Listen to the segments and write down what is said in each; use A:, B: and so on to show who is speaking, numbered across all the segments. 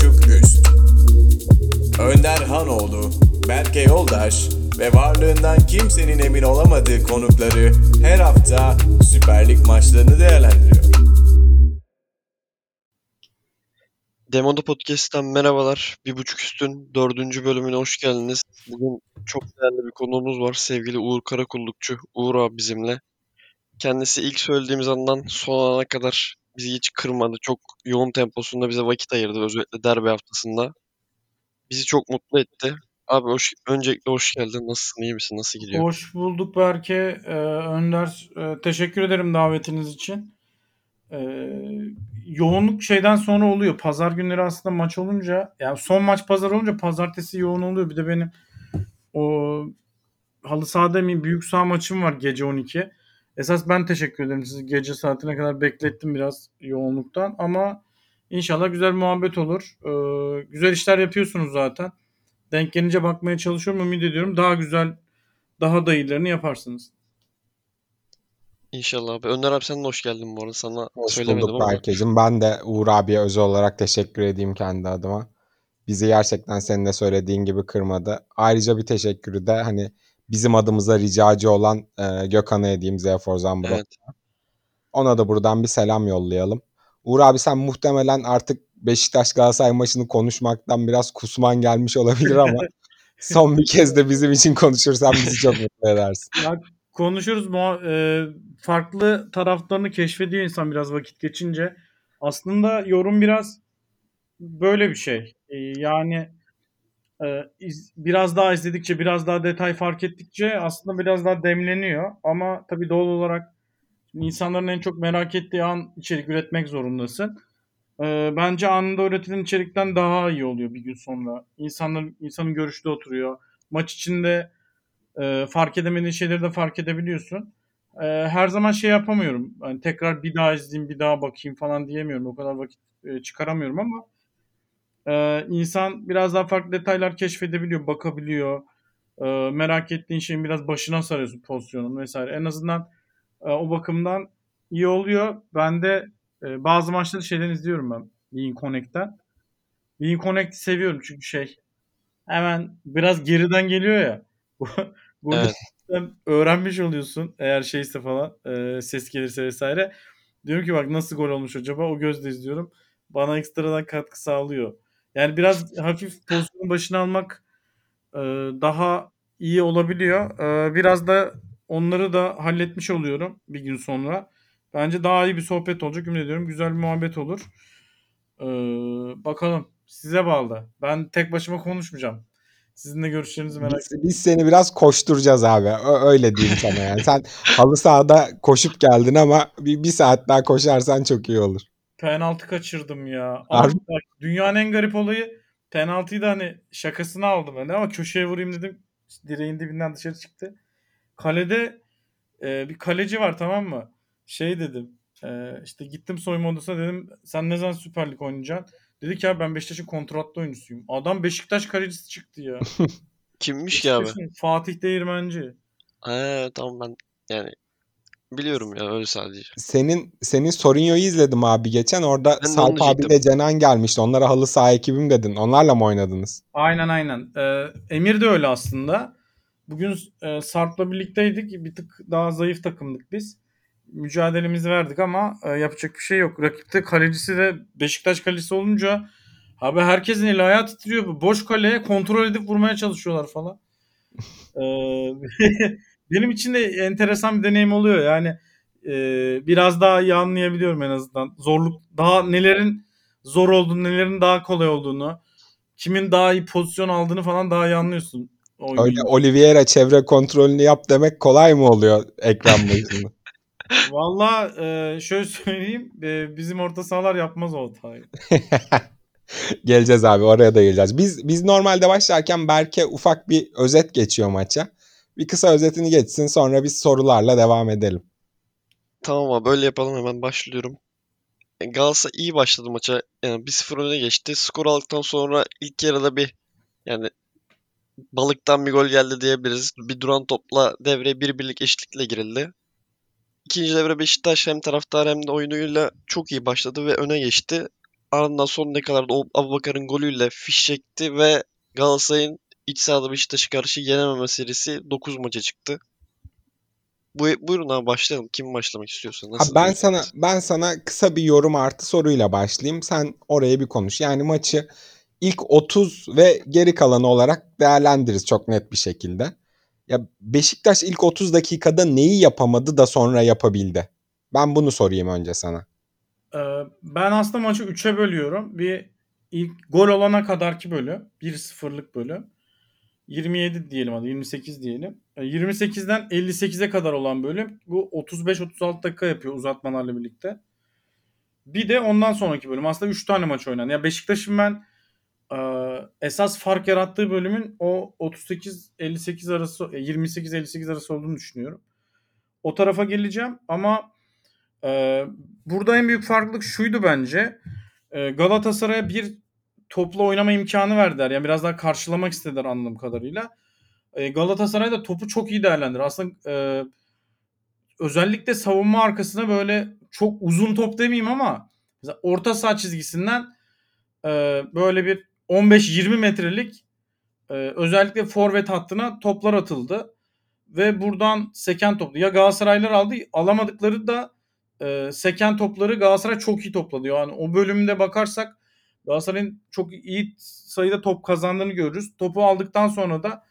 A: buçuk üst. Önder Hanoğlu, Berke Yoldaş ve varlığından kimsenin emin olamadığı konukları her hafta Süper Lig maçlarını değerlendiriyor.
B: Demoda Podcast'ten merhabalar. Bir buçuk üstün dördüncü bölümüne hoş geldiniz. Bugün çok değerli bir konuğumuz var. Sevgili Uğur Karakullukçu. Uğur abi bizimle. Kendisi ilk söylediğimiz andan son ana kadar bizi hiç kırmadı. Çok yoğun temposunda bize vakit ayırdı. Özellikle derbi haftasında. Bizi çok mutlu etti. Abi hoş, öncelikle hoş geldin. Nasılsın? iyi misin? Nasıl gidiyor?
C: Hoş bulduk Berke. Ee, Önder e, teşekkür ederim davetiniz için. Ee, yoğunluk şeyden sonra oluyor. Pazar günleri aslında maç olunca yani son maç pazar olunca pazartesi yoğun oluyor. Bir de benim o halı sahada mı büyük saha maçım var gece 12. Esas ben teşekkür ederim. Sizi gece saatine kadar beklettim biraz yoğunluktan ama inşallah güzel muhabbet olur. Ee, güzel işler yapıyorsunuz zaten. Denk gelince bakmaya çalışıyorum. Ümit ediyorum daha güzel daha da iyilerini yaparsınız.
B: İnşallah abi. Önder abi sen de hoş geldin bu arada. Sana
D: Hoş
B: söylemedim
D: bulduk
B: ama.
D: Berke'cim. Ben de Uğur abiye özel olarak teşekkür edeyim kendi adıma. Bizi gerçekten senin de söylediğin gibi kırmadı. Ayrıca bir teşekkürü de hani bizim adımıza ricacı olan e, Gökhan'a edeyim Zefor Zambro.
B: Evet.
D: Ona da buradan bir selam yollayalım. Uğur abi sen muhtemelen artık Beşiktaş Galatasaray maçını konuşmaktan biraz kusman gelmiş olabilir ama son bir kez de bizim için konuşursan bizi çok mutlu edersin.
C: Ya konuşuruz mu? e, farklı taraflarını keşfediyor insan biraz vakit geçince. Aslında yorum biraz böyle bir şey. E, yani biraz daha izledikçe, biraz daha detay fark ettikçe aslında biraz daha demleniyor. Ama tabii doğal olarak insanların en çok merak ettiği an içerik üretmek zorundasın. E, bence anında üretilen içerikten daha iyi oluyor bir gün sonra. İnsanların insanın görüşte oturuyor. Maç içinde e, fark edemediğin şeyleri de fark edebiliyorsun. E, her zaman şey yapamıyorum. Hani tekrar bir daha izleyeyim, bir daha bakayım falan diyemiyorum. O kadar vakit e, çıkaramıyorum ama e, insan biraz daha farklı detaylar keşfedebiliyor, bakabiliyor. E, merak ettiğin şeyin biraz başına sarıyorsun pozisyonun vesaire. En azından e, o bakımdan iyi oluyor. Ben de e, bazı maçları şeyden izliyorum ben. Bean Connect'ten. Bean Connect'i seviyorum çünkü şey hemen biraz geriden geliyor ya. Burada
B: Evet.
C: sen öğrenmiş oluyorsun eğer şeyse falan e, ses gelirse vesaire. Diyorum ki bak nasıl gol olmuş acaba o gözle izliyorum. Bana ekstradan katkı sağlıyor. Yani biraz hafif pozisyonun başına almak e, daha iyi olabiliyor. E, biraz da onları da halletmiş oluyorum bir gün sonra. Bence daha iyi bir sohbet olacak ümit ediyorum. Güzel bir muhabbet olur. E, bakalım size bağlı. Ben tek başıma konuşmayacağım. Sizin de görüşlerinizi merak
D: Biz, biz seni biraz koşturacağız abi. Ö- öyle diyeyim sana yani. Sen halı sahada koşup geldin ama bir, bir saat daha koşarsan çok iyi olur.
C: Penaltı kaçırdım ya. Abi bak, dünyanın en garip olayı penaltıyı da hani şakasını aldım de ama köşeye vurayım dedim. Direğin dibinden dışarı çıktı. Kalede e, bir kaleci var tamam mı? Şey dedim. E, işte gittim soyunma odasına dedim sen ne zaman Süper Lig oynayacaksın? Dedi ki abi ben Beşiktaş'ın kontratlı oyuncusuyum. Adam Beşiktaş kalecisi çıktı ya.
B: Kimmiş ki abi?
C: Fatih Değirmenci.
B: He tamam ben yani biliyorum ya öyle sadece.
D: Senin senin Sorinho'yu izledim abi geçen. Orada
B: Ben
D: Sarp abi de Cenan gelmişti. Onlara halı saha ekibim dedin. Onlarla mı oynadınız?
C: Aynen aynen. Ee, Emir de öyle aslında. Bugün e, Sarp'la birlikteydik. Bir tık daha zayıf takımdık biz. Mücadelemizi verdik ama e, yapacak bir şey yok. Rakipte kalecisi de Beşiktaş kalecisi olunca abi herkesin eli ayağı titriyor. Boş kaleye kontrol edip vurmaya çalışıyorlar falan. Ee, benim için de enteresan bir deneyim oluyor. Yani e, biraz daha iyi anlayabiliyorum en azından. Zorluk daha nelerin zor olduğunu, nelerin daha kolay olduğunu kimin daha iyi pozisyon aldığını falan daha iyi anlıyorsun. Oyun
D: Öyle Oliveira çevre kontrolünü yap demek kolay mı oluyor ekran başında?
C: Valla e, şöyle söyleyeyim e, bizim orta sahalar yapmaz o hatayı.
D: geleceğiz abi oraya da geleceğiz. Biz biz normalde başlarken Berke ufak bir özet geçiyor maça. Bir kısa özetini geçsin sonra biz sorularla devam edelim.
B: Tamam abi böyle yapalım hemen başlıyorum. E, Galatasaray iyi başladı maça. Yani 1-0 öne geçti. Skor aldıktan sonra ilk yarıda bir yani balıktan bir gol geldi diyebiliriz. Bir duran topla devreye bir birlik eşitlikle girildi. İkinci devre Beşiktaş hem taraftar hem de oyunuyla çok iyi başladı ve öne geçti. ardından son dakikalarda o Abubakar'ın golüyle fiş çekti ve Galatasaray'ın iç sahada Beşiktaş'a karşı yenememe serisi 9 maça çıktı. Bu, buyurun abi başlayalım. Kim başlamak istiyorsa.
D: Ha,
B: Nasıl
D: ben
B: diyorsun?
D: sana ben sana kısa bir yorum artı soruyla başlayayım. Sen oraya bir konuş. Yani maçı ilk 30 ve geri kalanı olarak değerlendiririz çok net bir şekilde. Ya Beşiktaş ilk 30 dakikada neyi yapamadı da sonra yapabildi? Ben bunu sorayım önce sana.
C: Ee, ben aslında maçı 3'e bölüyorum. Bir ilk gol olana kadarki bölüm. 1-0'lık bölüm. 27 diyelim hadi 28 diyelim. Ee, 28'den 58'e kadar olan bölüm. Bu 35-36 dakika yapıyor uzatmalarla birlikte. Bir de ondan sonraki bölüm. Aslında 3 tane maç oynandı. Ya Beşiktaş'ın ben e, esas fark yarattığı bölümün o 38-58 arası 28-58 arası olduğunu düşünüyorum. O tarafa geleceğim ama e, burada en büyük farklılık şuydu bence. E, Galatasaray'a bir topla oynama imkanı verdiler. Yani biraz daha karşılamak istediler anladığım kadarıyla. E, Galatasaray da topu çok iyi değerlendir. Aslında e, özellikle savunma arkasına böyle çok uzun top demeyeyim ama orta saha çizgisinden e, böyle bir 15-20 metrelik e, özellikle forvet hattına toplar atıldı. Ve buradan seken toplu. Ya Galatasaraylar aldı alamadıkları da e, seken topları Galatasaray çok iyi topladı. Yani o bölümde bakarsak Galatasaray'ın çok iyi sayıda top kazandığını görürüz. Topu aldıktan sonra da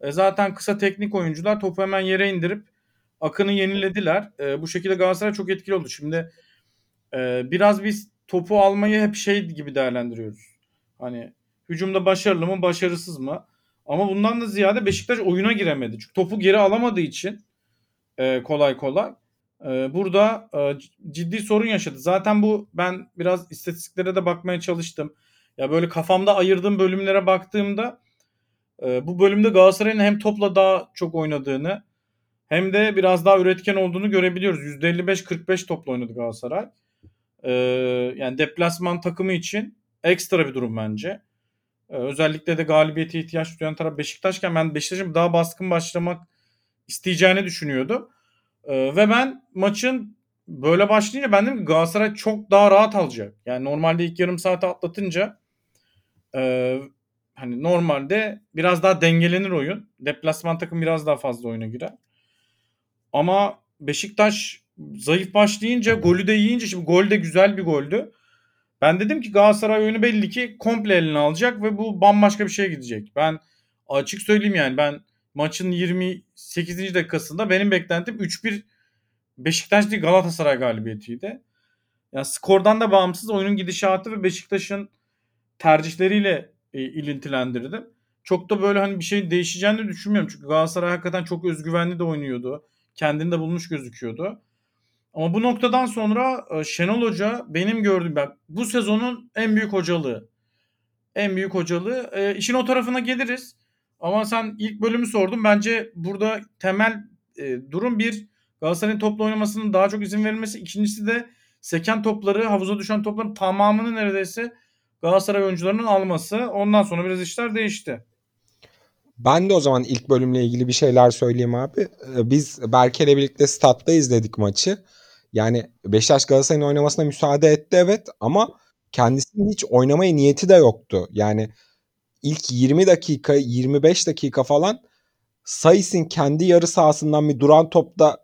C: e, zaten kısa teknik oyuncular topu hemen yere indirip akını yenilediler. E, bu şekilde Galatasaray çok etkili oldu. Şimdi e, biraz biz topu almayı hep şey gibi değerlendiriyoruz. Hani hücumda başarılı mı başarısız mı? Ama bundan da ziyade Beşiktaş oyuna giremedi. Çünkü topu geri alamadığı için e, kolay kolay burada e, ciddi sorun yaşadı. Zaten bu ben biraz istatistiklere de bakmaya çalıştım. Ya böyle kafamda ayırdığım bölümlere baktığımda e, bu bölümde Galatasaray'ın hem topla daha çok oynadığını hem de biraz daha üretken olduğunu görebiliyoruz. %55-45 topla oynadı Galatasaray. E, yani deplasman takımı için ekstra bir durum bence. Ee, özellikle de galibiyete ihtiyaç duyan taraf Beşiktaşken ben Beşiktaş'ın daha baskın başlamak isteyeceğini düşünüyordum. Ee, ve ben maçın böyle başlayınca ben dedim ki Galatasaray çok daha rahat alacak. Yani normalde ilk yarım saate atlatınca e, hani normalde biraz daha dengelenir oyun. Deplasman takım biraz daha fazla oyuna girer. Ama Beşiktaş zayıf başlayınca golü de yiyince şimdi gol de güzel bir goldü. Ben dedim ki Galatasaray oyunu belli ki komple eline alacak ve bu bambaşka bir şeye gidecek. Ben açık söyleyeyim yani ben maçın 28. dakikasında benim beklentim 3-1 Beşiktaş değil Galatasaray galibiyetiydi. Yani skordan da bağımsız oyunun gidişatı ve Beşiktaş'ın tercihleriyle e, ilintilendirdim. Çok da böyle hani bir şey değişeceğini de düşünmüyorum. Çünkü Galatasaray hakikaten çok özgüvenli de oynuyordu. Kendini de bulmuş gözüküyordu. Ama bu noktadan sonra e, Şenol Hoca benim gördüğüm ben bu sezonun en büyük hocalığı. En büyük hocalığı. E, işin o tarafına geliriz. Ama sen ilk bölümü sordun. Bence burada temel e, durum bir Galatasaray'ın topla oynamasının daha çok izin verilmesi. İkincisi de seken topları, havuza düşen topların tamamını neredeyse Galatasaray oyuncularının alması. Ondan sonra biraz işler değişti.
D: Ben de o zaman ilk bölümle ilgili bir şeyler söyleyeyim abi. Ee, Biz Berke'yle birlikte statta izledik maçı. Yani Beşiktaş Galatasaray'ın oynamasına müsaade etti evet ama kendisinin hiç oynamaya niyeti de yoktu. Yani ilk 20 dakika 25 dakika falan Sais'in kendi yarı sahasından bir duran topta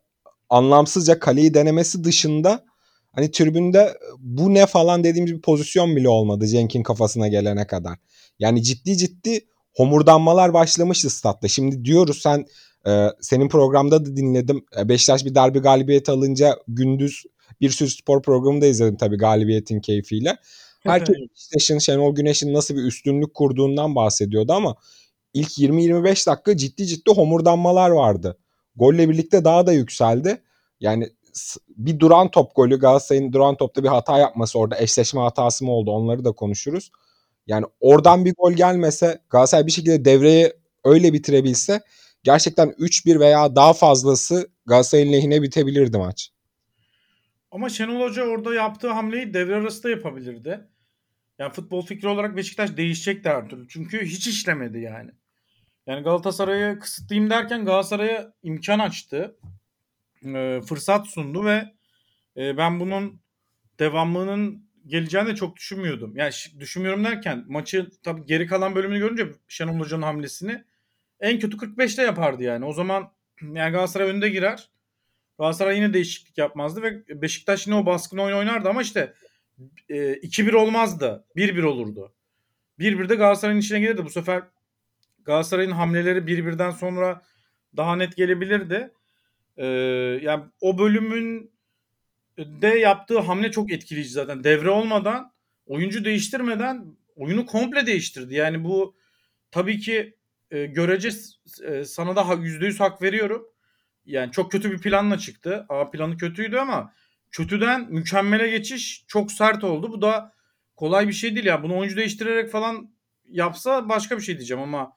D: anlamsızca kaleyi denemesi dışında hani tribünde bu ne falan dediğimiz bir pozisyon bile olmadı Cenk'in kafasına gelene kadar. Yani ciddi ciddi homurdanmalar başlamıştı statta. Şimdi diyoruz sen e, senin programda da dinledim. E, Beşiktaş bir derbi galibiyeti alınca gündüz bir sürü spor programı da izledim tabii galibiyetin keyfiyle. Herkes Beşiktaş'ın Şenol Güneş'in nasıl bir üstünlük kurduğundan bahsediyordu ama ilk 20-25 dakika ciddi ciddi homurdanmalar vardı. Golle birlikte daha da yükseldi. Yani bir duran top golü Galatasaray'ın duran topta bir hata yapması orada eşleşme hatası mı oldu onları da konuşuruz. Yani oradan bir gol gelmese Galatasaray bir şekilde devreyi öyle bitirebilse gerçekten 3-1 veya daha fazlası Galatasaray'ın lehine bitebilirdi maç.
C: Ama Şenol Hoca orada yaptığı hamleyi devre arası da yapabilirdi. Yani futbol fikri olarak Beşiktaş değişecekti her türlü. Çünkü hiç işlemedi yani. Yani Galatasaray'ı kısıtlayayım derken Galatasaray'a imkan açtı. Ee, fırsat sundu ve e, ben bunun devamlılığının geleceğini de çok düşünmüyordum. Yani düşünmüyorum derken maçı tabii geri kalan bölümünü görünce Şenol Hoca'nın hamlesini en kötü 45'te yapardı yani. O zaman yani Galatasaray önde girer. Galatasaray yine değişiklik yapmazdı ve Beşiktaş yine o baskın oyun oynardı ama işte e, 2-1 olmazdı. 1-1 olurdu. 1-1'de Galatasaray'ın içine gelirdi. Bu sefer Galatasaray'ın hamleleri 1-1'den sonra daha net gelebilirdi. Ee, yani o bölümün de yaptığı hamle çok etkileyici zaten. Devre olmadan, oyuncu değiştirmeden oyunu komple değiştirdi. Yani bu tabii ki e, görece e, sana da ha- %100 hak veriyorum. Yani çok kötü bir planla çıktı. A planı kötüydü ama kötüden mükemmele geçiş çok sert oldu. Bu da kolay bir şey değil ya. Bunu oyuncu değiştirerek falan yapsa başka bir şey diyeceğim ama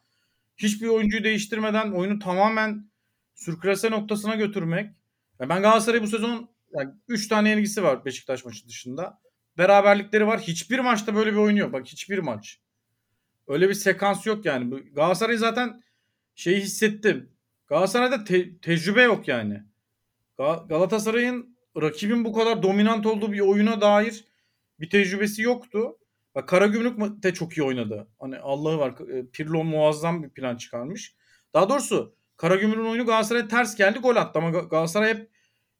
C: hiçbir oyuncuyu değiştirmeden oyunu tamamen sürklase noktasına götürmek. Ya ben Galatasaray bu sezon yani 3 tane yenilgisi var Beşiktaş maçı dışında. Beraberlikleri var. Hiçbir maçta böyle bir oyun yok. Bak hiçbir maç. Öyle bir sekans yok yani. Galatasaray zaten şeyi hissettim. Galatasaray'da te- tecrübe yok yani. Ga- Galatasaray'ın rakibin bu kadar dominant olduğu bir oyuna dair bir tecrübesi yoktu. Bak Karagümrük de çok iyi oynadı. Hani Allah'ı var. e, Pirlo muazzam bir plan çıkarmış. Daha doğrusu Karagümrük'ün oyunu Galatasaray'a ters geldi gol attı ama Ga- Galatasaray hep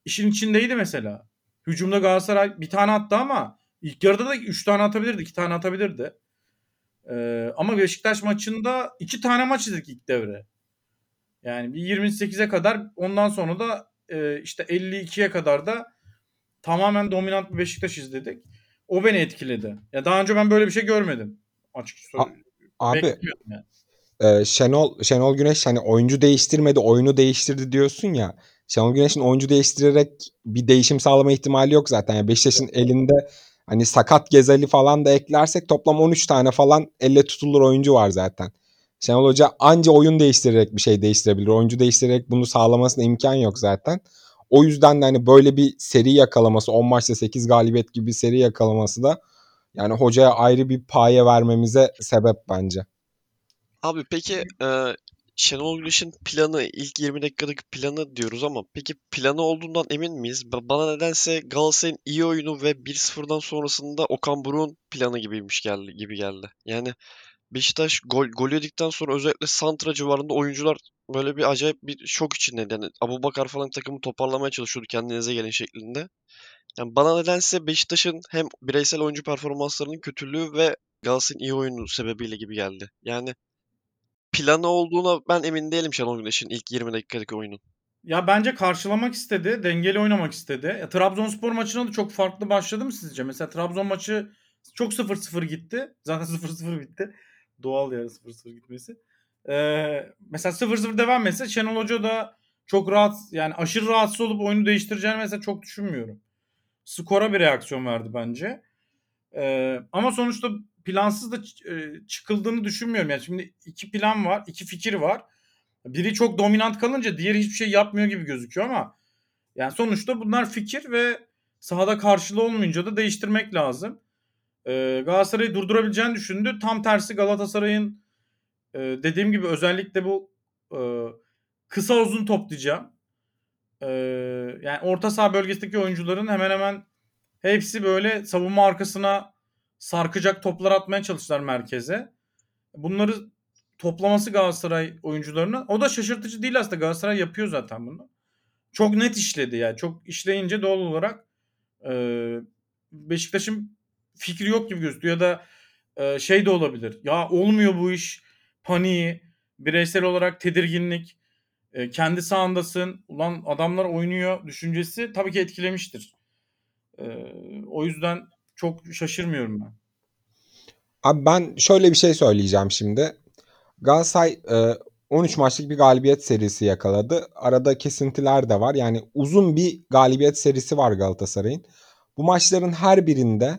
C: işin içindeydi mesela. Hücumda Galatasaray bir tane attı ama ilk yarıda da 3 tane atabilirdi, 2 tane atabilirdi. Ee, ama Beşiktaş maçında 2 tane maç izledik ilk devre. Yani bir 28'e kadar ondan sonra da e, işte 52'ye kadar da tamamen dominant bir Beşiktaş izledik. O beni etkiledi. Ya daha önce ben böyle bir şey görmedim. Açıkçası.
D: A- Abi
C: yani.
D: e, Şenol Şenol Güneş hani oyuncu değiştirmedi, oyunu değiştirdi diyorsun ya. Şenol Güneş'in oyuncu değiştirerek bir değişim sağlama ihtimali yok zaten. Yani Beşiktaş'ın elinde hani sakat Gezali falan da eklersek toplam 13 tane falan elle tutulur oyuncu var zaten. Şenol Hoca anca oyun değiştirerek bir şey değiştirebilir. Oyuncu değiştirerek bunu sağlamasına imkan yok zaten. O yüzden de hani böyle bir seri yakalaması 10 maçta 8 galibiyet gibi bir seri yakalaması da yani hocaya ayrı bir paye vermemize sebep bence.
B: Abi peki e, Şenol Güneş'in planı ilk 20 dakikadaki planı diyoruz ama peki planı olduğundan emin miyiz? Ba- Bana nedense Galatasaray'ın iyi oyunu ve 1-0'dan sonrasında Okan Buruk'un planı gibiymiş geldi gibi geldi. Yani Beşiktaş gol, gol yedikten sonra özellikle Santra civarında oyuncular böyle bir acayip bir şok içindeydi. Yani Abubakar falan takımı toparlamaya çalışıyordu kendinize gelin şeklinde. Yani bana nedense Beşiktaş'ın hem bireysel oyuncu performanslarının kötülüğü ve Galatasaray'ın iyi oyunu sebebiyle gibi geldi. Yani planı olduğuna ben emin değilim Şenol Güneş'in ilk 20 dakikadaki oyunun.
C: Ya bence karşılamak istedi. Dengeli oynamak istedi. Ya, Trabzonspor maçına da çok farklı başladı mı sizce? Mesela Trabzon maçı çok 0-0 gitti. Zaten 0-0 bitti. Doğal yani 0-0 gitmesi. Ee, mesela 0-0 devam etse Şenol Hoca da çok rahat yani aşırı rahatsız olup oyunu değiştireceğini mesela çok düşünmüyorum. Skora bir reaksiyon verdi bence. Ee, ama sonuçta plansız da e, çıkıldığını düşünmüyorum. Yani şimdi iki plan var, iki fikir var. Biri çok dominant kalınca diğeri hiçbir şey yapmıyor gibi gözüküyor ama yani sonuçta bunlar fikir ve sahada karşılığı olmayınca da değiştirmek lazım. Ee, Galatasaray'ı durdurabileceğini düşündü. Tam tersi Galatasaray'ın e, dediğim gibi özellikle bu e, kısa uzun top diyeceğim. Ee, yani orta saha bölgesindeki oyuncuların hemen hemen hepsi böyle savunma arkasına sarkacak toplar atmaya çalıştılar merkeze. Bunları toplaması Galatasaray oyuncularını. O da şaşırtıcı değil aslında. Galatasaray yapıyor zaten bunu. Çok net işledi yani. Çok işleyince doğal olarak e, Beşiktaş'ın fikri yok gibi gözüküyor. Ya da e, şey de olabilir. Ya olmuyor bu iş. Paniği, bireysel olarak tedirginlik, e, kendi sahandasın. Ulan adamlar oynuyor düşüncesi tabii ki etkilemiştir. E, o yüzden çok şaşırmıyorum ben.
D: Abi ben şöyle bir şey söyleyeceğim şimdi. Galatasaray e, 13 maçlık bir galibiyet serisi yakaladı. Arada kesintiler de var. Yani uzun bir galibiyet serisi var Galatasaray'ın. Bu maçların her birinde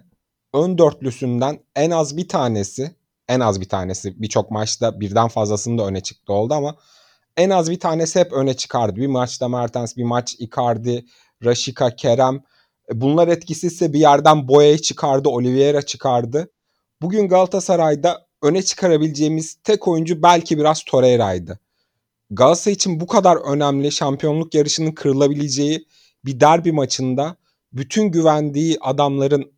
D: ön dörtlüsünden en az bir tanesi, en az bir tanesi birçok maçta birden fazlasını da öne çıktı oldu ama en az bir tanesi hep öne çıkardı. Bir maçta Mertens, bir maç Icardi, Rashica, Kerem. E, Bunlar etkisizse bir yerden Boya'yı çıkardı, Oliveira çıkardı. Bugün Galatasaray'da öne çıkarabileceğimiz tek oyuncu belki biraz Torreira'ydı. Galatasaray için bu kadar önemli şampiyonluk yarışının kırılabileceği bir derbi maçında bütün güvendiği adamların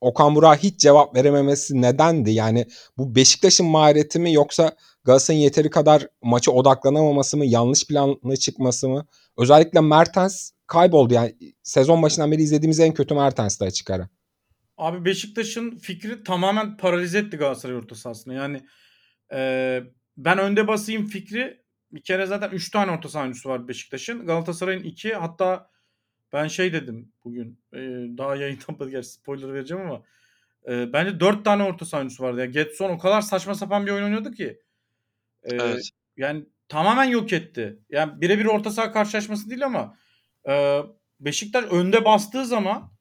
D: Okan Burak'a hiç cevap verememesi nedendi? Yani bu Beşiktaş'ın mahareti mi yoksa Galatasaray'ın yeteri kadar maça odaklanamaması mı, yanlış planlı çıkması mı? Özellikle Mertens kayboldu yani sezon başından beri izlediğimiz en kötü Mertens'ti açık ara.
C: Abi Beşiktaş'ın fikri tamamen paralize etti Galatasaray orta sahasını. Yani e, ben önde basayım fikri bir kere zaten 3 tane orta saha var Beşiktaş'ın. Galatasaray'ın 2 hatta ben şey dedim bugün e, daha yayınlanmadı gerçi spoiler vereceğim ama e, bence 4 tane orta saha oyuncusu vardı. Yani Getson o kadar saçma sapan bir oyun oynuyordu ki. E,
B: Evet.
C: Yani tamamen yok etti. Yani birebir orta saha karşılaşması değil ama e, Beşiktaş önde bastığı zaman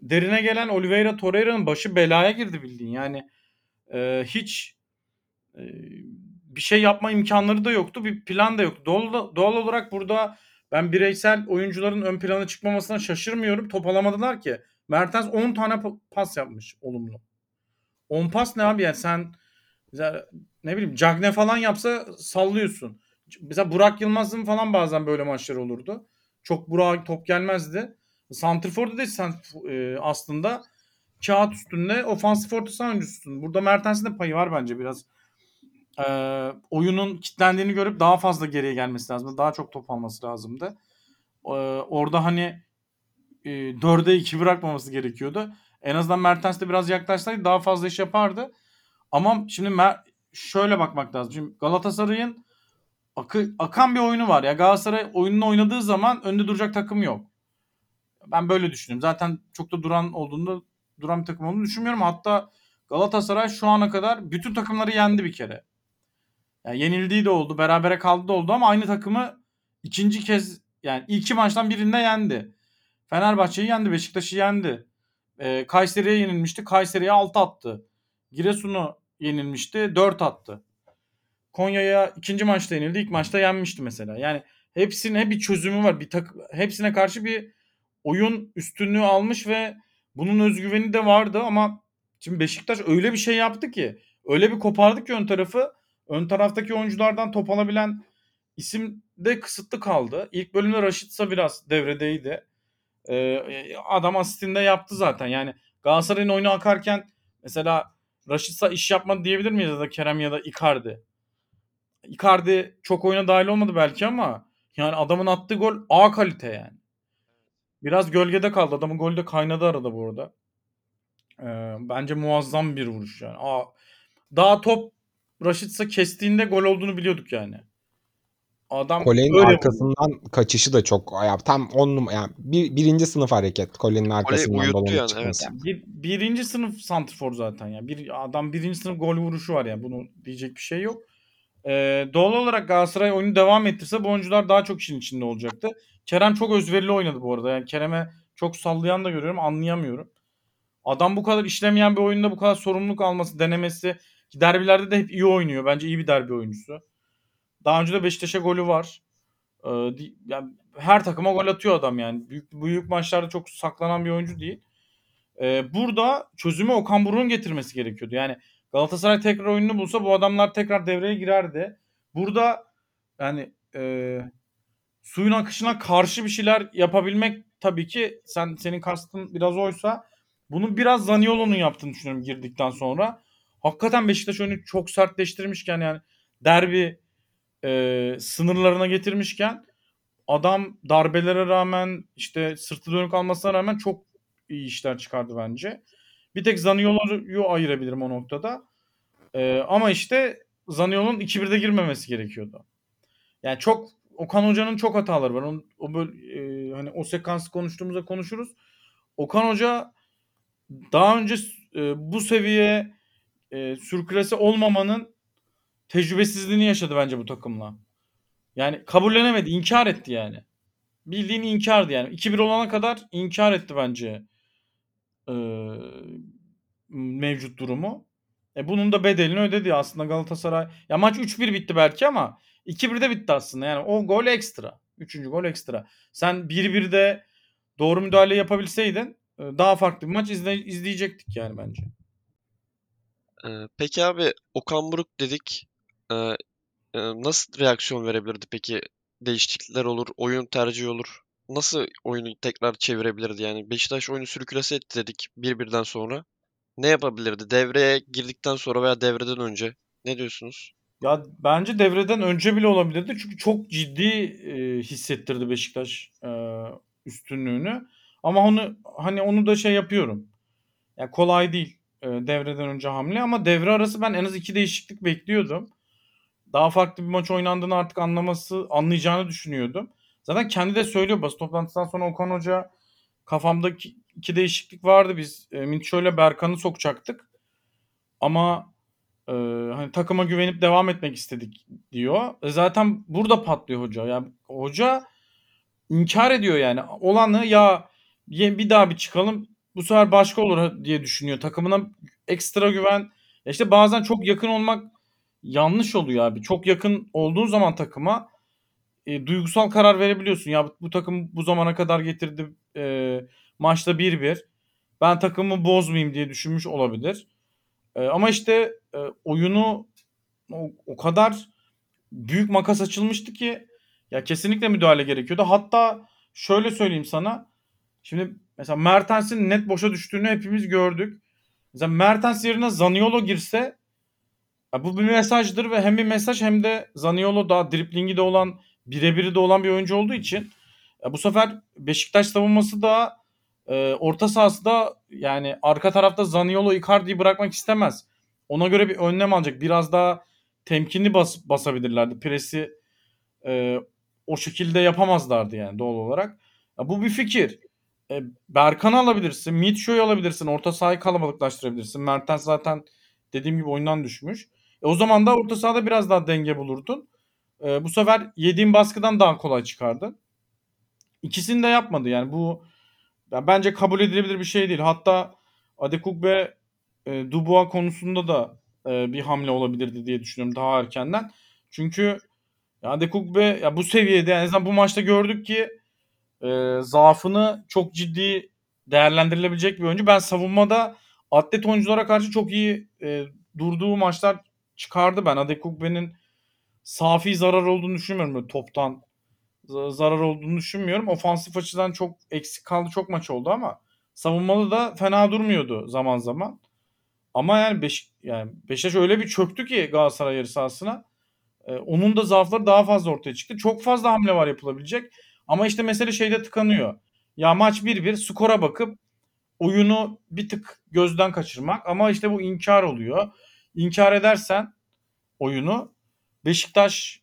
C: derine gelen Oliveira Torreira'nın başı belaya girdi bildiğin. Yani e, hiç e, bir şey yapma imkanları da yoktu. Bir plan da yoktu. Doğal, doğal olarak burada ben bireysel oyuncuların ön plana çıkmamasına şaşırmıyorum. Top alamadılar ki. Mertens 10 tane pa- pas yapmış olumlu. 10 pas ne abi yani sen ne bileyim Cagne falan yapsa sallıyorsun. Mesela Burak Yılmaz'ın falan bazen böyle maçları olurdu. Çok Burak'a top gelmezdi. Santrfor'da da sen e, aslında kağıt üstünde ofansif orta saha oyuncususun. Burada Mertens'in de payı var bence biraz. Ee, oyunun kitlendiğini görüp daha fazla geriye gelmesi lazım. Daha çok top alması lazımdı. Ee, orada hani e, 4'e 2 bırakmaması gerekiyordu. En azından Mertens de biraz yaklaşsaydı daha fazla iş yapardı. Ama şimdi Mer- şöyle bakmak lazım. Şimdi Galatasaray'ın akı, akan bir oyunu var. Ya Galatasaray oyununu oynadığı zaman önde duracak takım yok. Ben böyle düşünüyorum. Zaten çok da duran olduğunda duran bir takım olduğunu düşünmüyorum. Hatta Galatasaray şu ana kadar bütün takımları yendi bir kere. Yani yenildiği de oldu, berabere kaldı da oldu ama aynı takımı ikinci kez yani iki maçtan birinde yendi. Fenerbahçe'yi yendi, Beşiktaş'ı yendi. Ee, Kayseri'ye yenilmişti, Kayseri'ye 6 attı. Giresun'u yenilmişti, 4 attı. Konya'ya ikinci maçta yenildi, ilk maçta yenmişti mesela. Yani hepsinin bir çözümü var. Bir tak hepsine karşı bir oyun üstünlüğü almış ve bunun özgüveni de vardı ama şimdi Beşiktaş öyle bir şey yaptı ki öyle bir kopardı ki ön tarafı ön taraftaki oyunculardan top alabilen isim de kısıtlı kaldı. İlk bölümde Raşitsa biraz devredeydi. Ee, adam asistinde yaptı zaten. Yani Galatasaray'ın oyunu akarken mesela Raşitsa iş yapmadı diyebilir miyiz ya da Kerem ya da Icardi? Icardi çok oyuna dahil olmadı belki ama yani adamın attığı gol A kalite yani. Biraz gölgede kaldı. Adamın golü de kaynadı arada bu arada. Ee, bence muazzam bir vuruş yani. Aa, daha top Raşitsa kestiğinde gol olduğunu biliyorduk yani. Adam
D: Kole'nin arkasından kaçışı da çok ya tam on numara yani bir, birinci sınıf hareket Kole'nin arkasından
B: uyuttu
D: dolanıp
B: yani,
D: çıkması.
C: Yani bir, birinci sınıf santrfor zaten ya. Bir adam birinci sınıf gol vuruşu var ya. Bunu diyecek bir şey yok. Ee, doğal olarak Galatasaray oyunu devam ettirse bu oyuncular daha çok işin içinde olacaktı. Kerem çok özverili oynadı bu arada. Yani Kerem'e çok sallayan da görüyorum. Anlayamıyorum. Adam bu kadar işlemeyen bir oyunda bu kadar sorumluluk alması, denemesi. Ki derbilerde de hep iyi oynuyor. Bence iyi bir derbi oyuncusu. Daha önce de Beşiktaş'a golü var. Ee, yani her takıma gol atıyor adam yani. Büyük, büyük maçlarda çok saklanan bir oyuncu değil. Ee, burada çözümü Okan Buruk'un getirmesi gerekiyordu. Yani Galatasaray tekrar oyununu bulsa bu adamlar tekrar devreye girerdi. Burada yani e, suyun akışına karşı bir şeyler yapabilmek tabii ki sen senin kastın biraz oysa bunu biraz Zaniolo'nun yaptığını düşünüyorum girdikten sonra. Hakikaten Beşiktaş oyunu çok sertleştirmişken yani derbi e, sınırlarına getirmişken adam darbelere rağmen işte sırtı dönük almasına rağmen çok iyi işler çıkardı bence. Bir tek Zaniolo'yu ayırabilirim o noktada. Ee, ama işte Zaniolo'nun 2-1'de girmemesi gerekiyordu. Yani çok Okan Hoca'nın çok hataları var. Onun, o böyle e, hani o sekansı konuştuğumuzda konuşuruz. Okan Hoca daha önce e, bu seviye e, sürklase olmamanın tecrübesizliğini yaşadı bence bu takımla. Yani kabullenemedi, inkar etti yani. Bildiğin inkardı yani. 2-1 olana kadar inkar etti bence e, mevcut durumu. E bunun da bedelini ödedi aslında Galatasaray. Ya maç 3-1 bitti belki ama 2-1'de bitti aslında. Yani o gol ekstra. Üçüncü gol ekstra. Sen 1-1'de doğru müdahale yapabilseydin e, daha farklı bir maç izle, izleyecektik yani bence.
B: Ee, peki abi Okan Buruk dedik. Ee, e, nasıl reaksiyon verebilirdi peki? Değişiklikler olur, oyun tercihi olur. Nasıl oyunu tekrar çevirebilirdi yani? Beşiktaş oyunu sürklase etti dedik bir birden sonra. ne yapabilirdi? Devreye girdikten sonra veya devreden önce. Ne diyorsunuz?
C: Ya bence devreden önce bile olabilirdi. Çünkü çok ciddi e, hissettirdi Beşiktaş e, üstünlüğünü. Ama onu hani onu da şey yapıyorum. Ya kolay değil e, devreden önce hamle ama devre arası ben en az iki değişiklik bekliyordum. Daha farklı bir maç oynandığını artık anlaması, anlayacağını düşünüyordum. Zaten kendi de söylüyor basın toplantısından sonra Okan Hoca kafamdaki iki değişiklik vardı. Biz e, ile Berkan'ı sokacaktık. Ama e, hani takıma güvenip devam etmek istedik diyor. E, zaten burada patlıyor hoca. Yani hoca inkar ediyor yani. Olanı ya bir daha bir çıkalım bu sefer başka olur diye düşünüyor. Takımına ekstra güven. Ya işte bazen çok yakın olmak yanlış oluyor abi. Çok yakın olduğun zaman takıma e, duygusal karar verebiliyorsun. Ya bu, takım bu zamana kadar getirdi e, maçta 1-1. Ben takımı bozmayayım diye düşünmüş olabilir. E, ama işte e, oyunu o, o kadar büyük makas açılmıştı ki ya kesinlikle müdahale gerekiyordu. Hatta şöyle söyleyeyim sana. Şimdi mesela Mertens'in net boşa düştüğünü hepimiz gördük. Mesela Mertens yerine Zaniolo girse bu bir mesajdır ve hem bir mesaj hem de Zaniolo daha driplingi de olan birebiri de olan bir oyuncu olduğu için bu sefer Beşiktaş savunması da e, orta sahası yani arka tarafta Zaniolo Icardi'yi bırakmak istemez. Ona göre bir önlem alacak. Biraz daha temkinli bas, basabilirlerdi. Presi e, o şekilde yapamazlardı yani doğal olarak. Ya bu bir fikir. E, Berkan'ı alabilirsin. Mitcho'yu alabilirsin. Orta sahayı kalabalıklaştırabilirsin. Mertens zaten dediğim gibi oyundan düşmüş. E, o zaman da orta sahada biraz daha denge bulurdun. E, bu sefer yediğin baskıdan daha kolay çıkardın. İkisini de yapmadı yani bu ya bence kabul edilebilir bir şey değil. Hatta Adekuk ve e, Dubois konusunda da e, bir hamle olabilirdi diye düşünüyorum daha erkenden. Çünkü ya Adekuk ve ya bu seviyede en azından bu maçta gördük ki e, zaafını çok ciddi değerlendirilebilecek bir oyuncu. Ben savunmada atlet oyunculara karşı çok iyi e, durduğu maçlar çıkardı ben. Adekugbe'nin safi zarar olduğunu düşünmüyorum böyle toptan zarar olduğunu düşünmüyorum. Ofansif açıdan çok eksik kaldı çok maç oldu ama savunmalı da fena durmuyordu zaman zaman. Ama yani, Beş, yani Beşiktaş öyle bir çöktü ki Galatasaray yarı sahasına. Ee, onun da zaafları daha fazla ortaya çıktı. Çok fazla hamle var yapılabilecek. Ama işte mesele şeyde tıkanıyor. Ya maç 1-1 skora bakıp oyunu bir tık gözden kaçırmak. Ama işte bu inkar oluyor. İnkar edersen oyunu Beşiktaş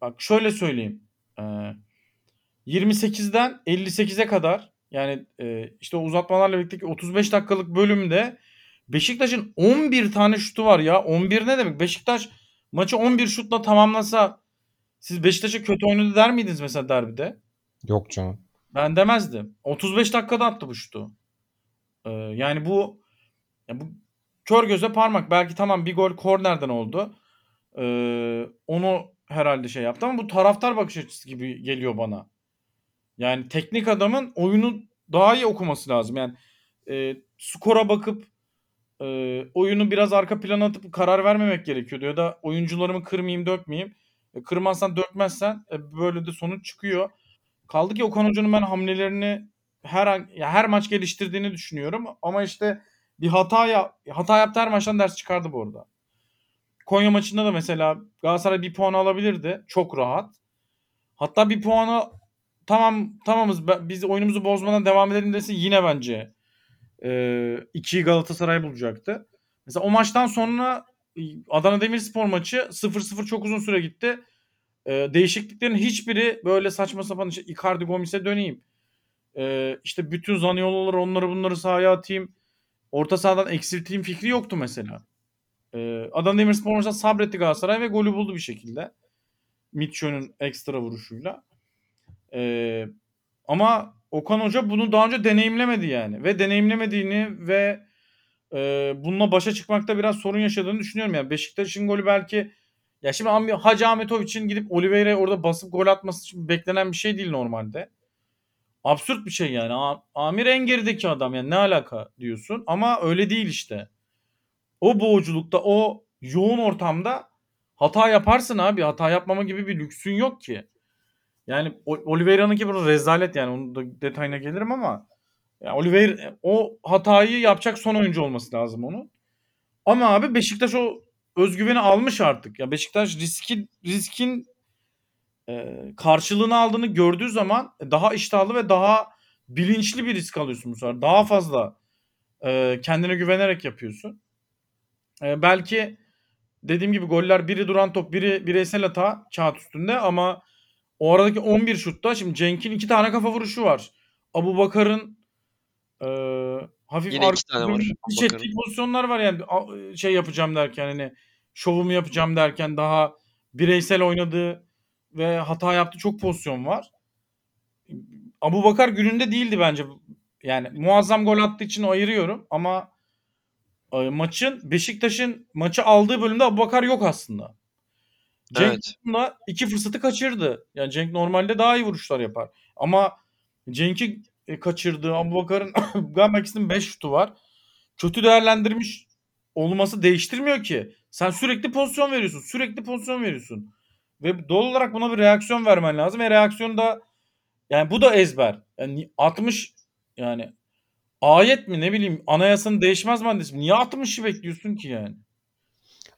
C: bak şöyle söyleyeyim. Ee, 28'den 58'e kadar yani e, işte uzatmalarla birlikte 35 dakikalık bölümde Beşiktaş'ın 11 tane şutu var ya. 11 ne demek? Beşiktaş maçı 11 şutla tamamlasa siz Beşiktaş'a kötü oynadı der miydiniz mesela derbide?
D: Yok canım.
C: Ben demezdim. 35 dakikada attı bu şutu. Ee, yani bu ya bu kör göze parmak. Belki tamam bir gol kornerden oldu. Ee, onu herhalde şey yaptı ama bu taraftar bakış açısı gibi geliyor bana. Yani teknik adamın oyunu daha iyi okuması lazım. Yani e, skora bakıp e, oyunu biraz arka plana atıp karar vermemek gerekiyordu. Ya da oyuncularımı kırmayayım dökmeyeyim. E, kırmazsan dökmezsen e, böyle de sonuç çıkıyor. Kaldı ki Okan Hoca'nın ben hamlelerini her an, ya her maç geliştirdiğini düşünüyorum. Ama işte bir hata ya, hata yaptı her maçtan ders çıkardı bu arada. Konya maçında da mesela Galatasaray bir puan alabilirdi. Çok rahat. Hatta bir puanı tamam tamamız biz oyunumuzu bozmadan devam edelim dese yine bence e, Galatasaray bulacaktı. Mesela o maçtan sonra e, Adana Demirspor maçı 0-0 çok uzun süre gitti. E, değişikliklerin hiçbiri böyle saçma sapan işte Icardi Gomis'e döneyim. E, işte bütün Zaniolo'ları onları bunları sahaya atayım. Orta sahadan eksilteyim fikri yoktu mesela. E, Adana Demirspor maçında sabretti Galatasaray ve golü buldu bir şekilde. Mitchell'ün ekstra vuruşuyla. Ee, ama Okan Hoca bunu daha önce deneyimlemedi yani. Ve deneyimlemediğini ve e, bununla başa çıkmakta biraz sorun yaşadığını düşünüyorum. Yani Beşiktaş'ın golü belki ya şimdi Hacı Ahmetoviç'in gidip Oliveira'ya orada basıp gol atması beklenen bir şey değil normalde. Absürt bir şey yani. Amir en gerideki adam yani ne alaka diyorsun. Ama öyle değil işte. O boğuculukta o yoğun ortamda hata yaparsın abi. Hata yapmama gibi bir lüksün yok ki. Yani Oliveira'nınki bunu rezalet yani. Onun da detayına gelirim ama Yani Oliveira o hatayı yapacak son oyuncu olması lazım onun. Ama abi Beşiktaş o özgüveni almış artık. Ya Beşiktaş riskin riskin e, karşılığını aldığını gördüğü zaman daha iştahlı ve daha bilinçli bir risk alıyorsun bu sefer. Daha fazla e, kendine güvenerek yapıyorsun. E, belki dediğim gibi goller biri duran top biri bireysel hata kağıt üstünde ama o aradaki 11 şutta şimdi Cenk'in iki tane kafa vuruşu var. Abu Bakar'ın e, hafif
B: Yine iki tane var Bakar'ın.
C: pozisyonlar var yani şey yapacağım derken hani şovumu yapacağım derken daha bireysel oynadığı ve hata yaptığı çok pozisyon var. Abu Bakar gününde değildi bence. Yani muazzam gol attığı için ayırıyorum ama e, maçın Beşiktaş'ın maçı aldığı bölümde Abu Bakar yok aslında. Cenk
B: Evet.
C: iki fırsatı kaçırdı. Yani Cenk normalde daha iyi vuruşlar yapar. Ama Cenk'i e, kaçırdığı Abu Bakar'ın galiba ikisinin 5 şutu var. Kötü değerlendirmiş olması değiştirmiyor ki. Sen sürekli pozisyon veriyorsun. Sürekli pozisyon veriyorsun. Ve doğal olarak buna bir reaksiyon vermen lazım. Ve reaksiyonu da yani bu da ezber. Yani 60 yani ayet mi ne bileyim anayasanın değişmez maddesi mi? Niye 60'ı bekliyorsun ki yani?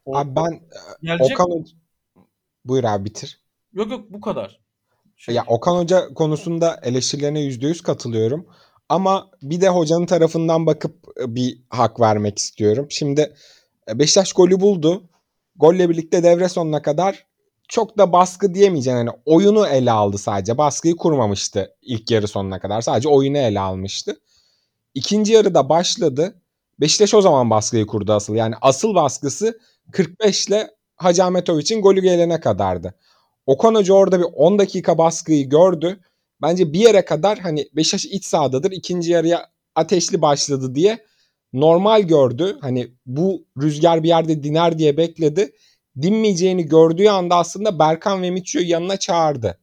C: O,
D: Abi ben
C: gelecek
D: Okan Hoca... Buyur abi bitir.
C: Yok yok bu kadar. Şey,
D: Ya Okan Hoca konusunda eleştirilerine %100 katılıyorum. Ama bir de hocanın tarafından bakıp e, bir hak vermek istiyorum. Şimdi e, Beşiktaş golü buldu. Golle birlikte devre sonuna kadar çok da baskı diyemeyeceğim. Yani oyunu ele aldı sadece. Baskıyı kurmamıştı ilk yarı sonuna kadar. Sadece oyunu ele almıştı. İkinci yarıda başladı. Beşiktaş o zaman baskıyı kurdu asıl. Yani asıl baskısı 45 ile Hacı Ahmetoviç'in golü gelene kadardı. Okan Hoca orada bir 10 dakika baskıyı gördü. Bence bir yere kadar hani Beşiktaş iç sahadadır. ikinci yarıya ateşli başladı diye normal gördü. Hani bu rüzgar bir yerde diner diye bekledi. Dinmeyeceğini gördüğü anda aslında Berkan ve Mitchell'u yanına çağırdı.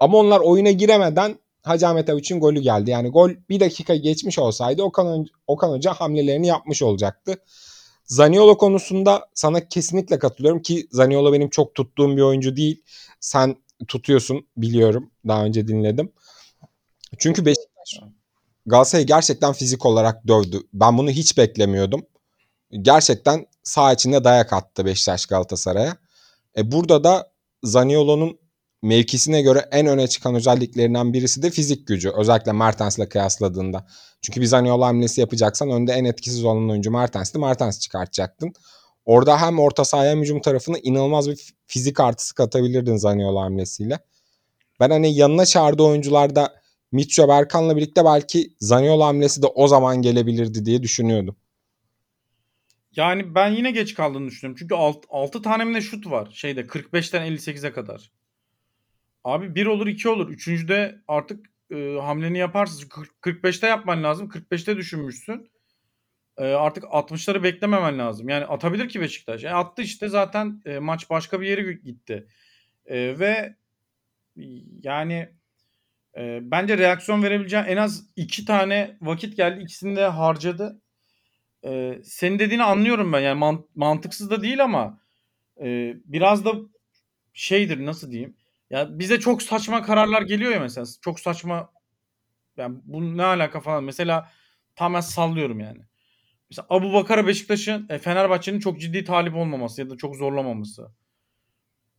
D: Ama onlar oyuna giremeden Hacı Ahmetoviç'in golü geldi. Yani gol bir dakika geçmiş olsaydı Okan, Okan Hoca hamlelerini yapmış olacaktı. Zaniolo konusunda sana kesinlikle katılıyorum ki Zaniolo benim çok tuttuğum bir oyuncu değil. Sen tutuyorsun biliyorum. Daha önce dinledim. Çünkü Beşiktaş Galatasaray'ı gerçekten fizik olarak dövdü. Ben bunu hiç beklemiyordum. Gerçekten sağ içinde dayak attı Beşiktaş Galatasaray'a. E burada da Zaniolo'nun mevkisine göre en öne çıkan özelliklerinden birisi de fizik gücü. Özellikle Mertens'le kıyasladığında. Çünkü bir Zaniolo hamlesi yapacaksan önde en etkisiz olan oyuncu Mertens'ti. Mertens çıkartacaktın. Orada hem orta sahaya hem hücum tarafına inanılmaz bir fizik artısı katabilirdin Zaniolo hamlesiyle. Ben hani yanına çağırdığı oyuncularda Mitcho Berkan'la birlikte belki Zaniolo hamlesi de o zaman gelebilirdi diye düşünüyordum.
C: Yani ben yine geç kaldığını düşünüyorum. Çünkü 6 tane mi ne şut var şeyde 45'ten 58'e kadar. Abi bir olur iki olur. Üçüncüde artık e, hamleni yaparsın. 45'te yapman lazım. 45'te düşünmüşsün. E, artık 60'ları beklememen lazım. Yani atabilir ki Beşiktaş. E, attı işte zaten e, maç başka bir yere gitti. E, ve yani e, bence reaksiyon verebileceğin en az iki tane vakit geldi. İkisini de harcadı. E, senin dediğini anlıyorum ben. Yani man- mantıksız da değil ama e, biraz da şeydir nasıl diyeyim. Ya bize çok saçma kararlar geliyor ya mesela. Çok saçma yani bu ne alaka falan. Mesela tamamen sallıyorum yani. Mesela Abu Bakar'a Beşiktaş'ın e, Fenerbahçe'nin çok ciddi talip olmaması ya da çok zorlamaması.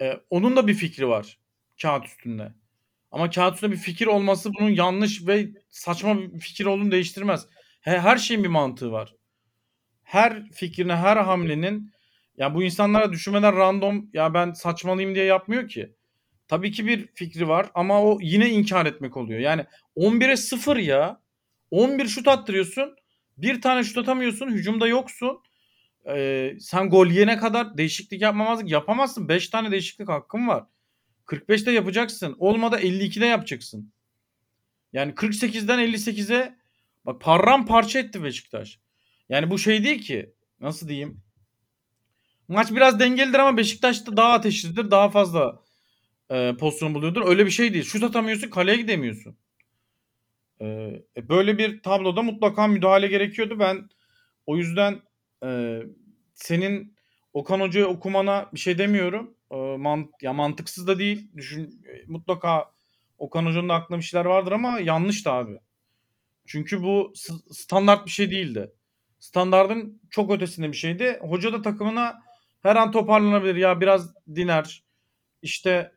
C: E, onun da bir fikri var kağıt üstünde. Ama kağıt üstünde bir fikir olması bunun yanlış ve saçma bir fikir olduğunu değiştirmez. He, her şeyin bir mantığı var. Her fikrine, her hamlenin ya bu insanlara düşünmeden random ya ben saçmalıyım diye yapmıyor ki. Tabii ki bir fikri var ama o yine inkar etmek oluyor. Yani 11'e 0 ya. 11 şut attırıyorsun. Bir tane şut atamıyorsun. Hücumda yoksun. Ee, sen gol yene kadar değişiklik yapmamazlık yapamazsın. 5 tane değişiklik hakkın var. 45'te yapacaksın. Olmadı 52'de yapacaksın. Yani 48'den 58'e bak paramparça etti Beşiktaş. Yani bu şey değil ki. Nasıl diyeyim? Maç biraz dengelidir ama Beşiktaş'ta daha ateşlidir. Daha fazla e, pozisyon buluyordur. Öyle bir şey değil. Şut atamıyorsun, kaleye gidemiyorsun. E, böyle bir tabloda mutlaka müdahale gerekiyordu. Ben o yüzden e, senin Okan Hoca'yı okumana bir şey demiyorum. E, mant ya mantıksız da değil. Düşün mutlaka Okan Hoca'nın da aklında bir şeyler vardır ama yanlış da abi. Çünkü bu standart bir şey değildi. Standardın çok ötesinde bir şeydi. Hoca da takımına her an toparlanabilir. Ya biraz diner. İşte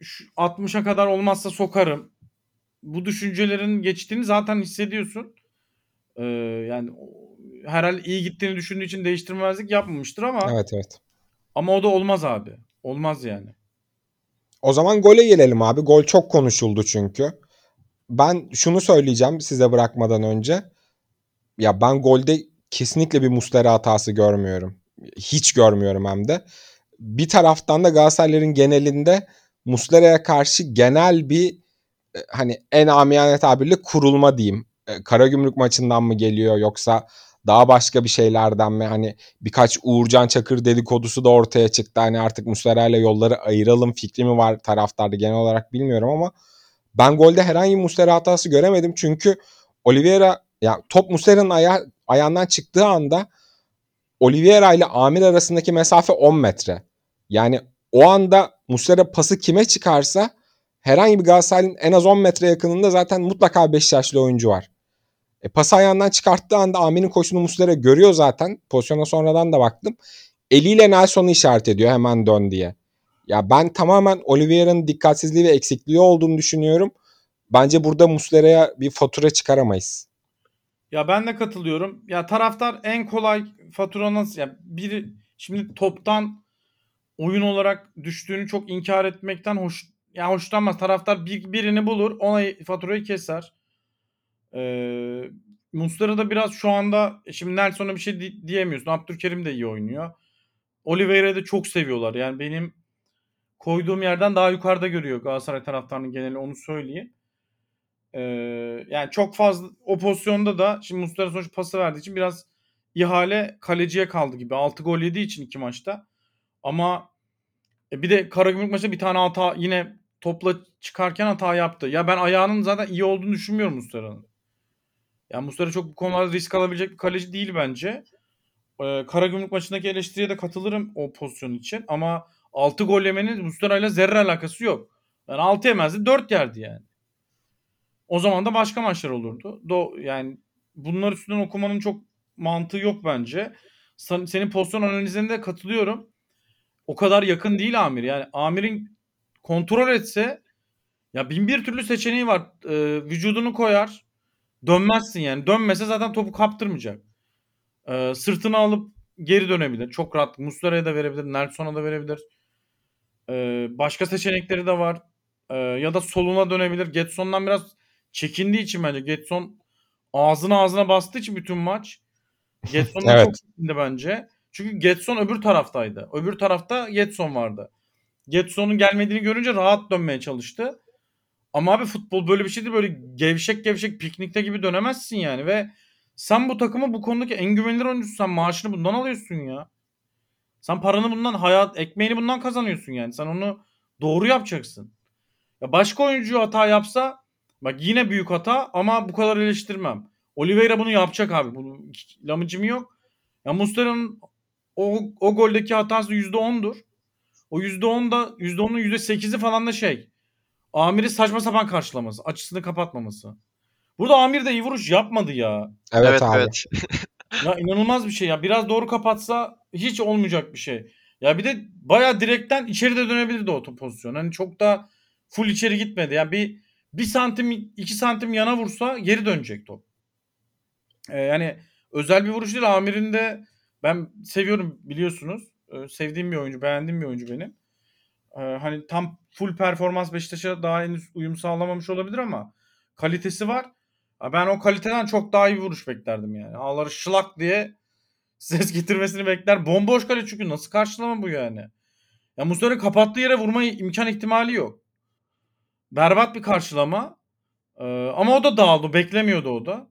C: şu 60'a kadar olmazsa sokarım. Bu düşüncelerin geçtiğini zaten hissediyorsun. Eee, yani herhalde iyi gittiğini düşündüğü için değiştirmezlik yapmamıştır ama
D: Evet evet.
C: Ama o da olmaz abi. Olmaz yani.
D: O zaman gole gelelim abi. Gol çok konuşuldu çünkü. Ben şunu söyleyeceğim size bırakmadan önce. Ya ben golde kesinlikle bir Muslera hatası görmüyorum. Hiç görmüyorum hem de. Bir taraftan da Galatasaray'ların genelinde Muslera'ya karşı genel bir e, hani en amiyane tabirle kurulma diyeyim. E, Karagümrük maçından mı geliyor yoksa daha başka bir şeylerden mi? Hani birkaç Uğurcan Çakır dedikodusu da ortaya çıktı. Hani artık Muslera ile yolları ayıralım fikri mi var taraftarda genel olarak bilmiyorum ama ben golde herhangi bir Muslera hatası göremedim. Çünkü Oliveira ya top Muslera'nın aya, ayağından çıktığı anda Oliveira ile Amir arasındaki mesafe 10 metre. Yani o anda Muslera pası kime çıkarsa herhangi bir Galatasaray'ın en az 10 metre yakınında zaten mutlaka Beşiktaşlı oyuncu var. E, pası ayağından çıkarttığı anda Amir'in koşunu Muslera görüyor zaten. Pozisyona sonradan da baktım. Eliyle Nelson'u işaret ediyor hemen dön diye. Ya ben tamamen Oliveira'nın dikkatsizliği ve eksikliği olduğunu düşünüyorum. Bence burada Muslera'ya bir fatura çıkaramayız.
C: Ya ben de katılıyorum. Ya taraftar en kolay fatura ya bir şimdi toptan oyun olarak düştüğünü çok inkar etmekten hoş ya hoşlanmaz. Taraftar bir, birini bulur, ona faturayı keser. Ee, Muslera da biraz şu anda şimdi Nelson'a bir şey di- diyemiyorsun. Abdülkerim de iyi oynuyor. Oliveira'yı da çok seviyorlar. Yani benim koyduğum yerden daha yukarıda görüyor Galatasaray taraftarının geneli onu söyleyeyim. Ee, yani çok fazla o pozisyonda da şimdi Muslera sonuç pası verdiği için biraz ihale kaleciye kaldı gibi. 6 gol yediği için iki maçta. Ama e, bir de Karagümrük maçta bir tane hata yine topla çıkarken hata yaptı. Ya ben ayağının zaten iyi olduğunu düşünmüyorum Muslera'nın. Ya Muslera çok bu konularda risk alabilecek bir kaleci değil bence. Ee, Karagümrük maçındaki eleştiriye de katılırım o pozisyon için. Ama 6 gol yemenin Muslera ile zerre alakası yok. Yani 6 yemezdi 4 yerdi yani. O zaman da başka maçlar olurdu. Do yani bunlar üstünden okumanın çok mantığı yok bence. Sen- Senin pozisyon analizine de katılıyorum. O kadar yakın değil Amir. Yani Amir'in kontrol etse ya bin bir türlü seçeneği var. Ee, vücudunu koyar. Dönmezsin yani. Dönmese zaten topu kaptırmayacak. Ee, sırtını alıp geri dönebilir. Çok rahat. Muslera'ya da verebilir. Nelson'a da verebilir. Ee, başka seçenekleri de var. Ee, ya da soluna dönebilir. Getson'dan biraz çekindiği için bence. Getson ağzına ağzına bastığı için bütün maç. Getson'dan
D: Evet.
C: çok çekindi bence. Çünkü Getson öbür taraftaydı. Öbür tarafta Getson vardı. Getson'un gelmediğini görünce rahat dönmeye çalıştı. Ama abi futbol böyle bir şey değil. Böyle gevşek gevşek piknikte gibi dönemezsin yani. Ve sen bu takımı bu konudaki en güvenilir oyuncusun. Sen maaşını bundan alıyorsun ya. Sen paranı bundan, hayat ekmeğini bundan kazanıyorsun yani. Sen onu doğru yapacaksın. Ya başka oyuncu hata yapsa bak yine büyük hata ama bu kadar eleştirmem. Oliveira bunu yapacak abi. Bunun lamıcımı yok. Ya Muslera'nın o, o goldeki hatası %10'dur. O %10 da %10'un %8'i falan da şey. Amir'i saçma sapan karşılaması. Açısını kapatmaması. Burada Amir de iyi vuruş yapmadı ya.
D: Evet,
B: Evet
D: abi.
B: evet.
C: Ya inanılmaz bir şey ya. Biraz doğru kapatsa hiç olmayacak bir şey. Ya bir de bayağı direkten içeri de dönebilirdi o top pozisyon. Hani çok da full içeri gitmedi. Yani bir bir santim iki santim yana vursa geri dönecek top. Ee, yani özel bir vuruş değil. Amir'in de ben seviyorum biliyorsunuz. Ee, sevdiğim bir oyuncu, beğendiğim bir oyuncu benim. Ee, hani tam full performans Beşiktaş'a daha henüz uyum sağlamamış olabilir ama kalitesi var. Ben o kaliteden çok daha iyi vuruş beklerdim yani. Ağları şılak diye ses getirmesini bekler. Bomboş kale çünkü nasıl karşılama bu yani? Ya Muslera kapattığı yere vurma imkan ihtimali yok. Berbat bir karşılama. Ee, ama o da dağıldı. Beklemiyordu o da.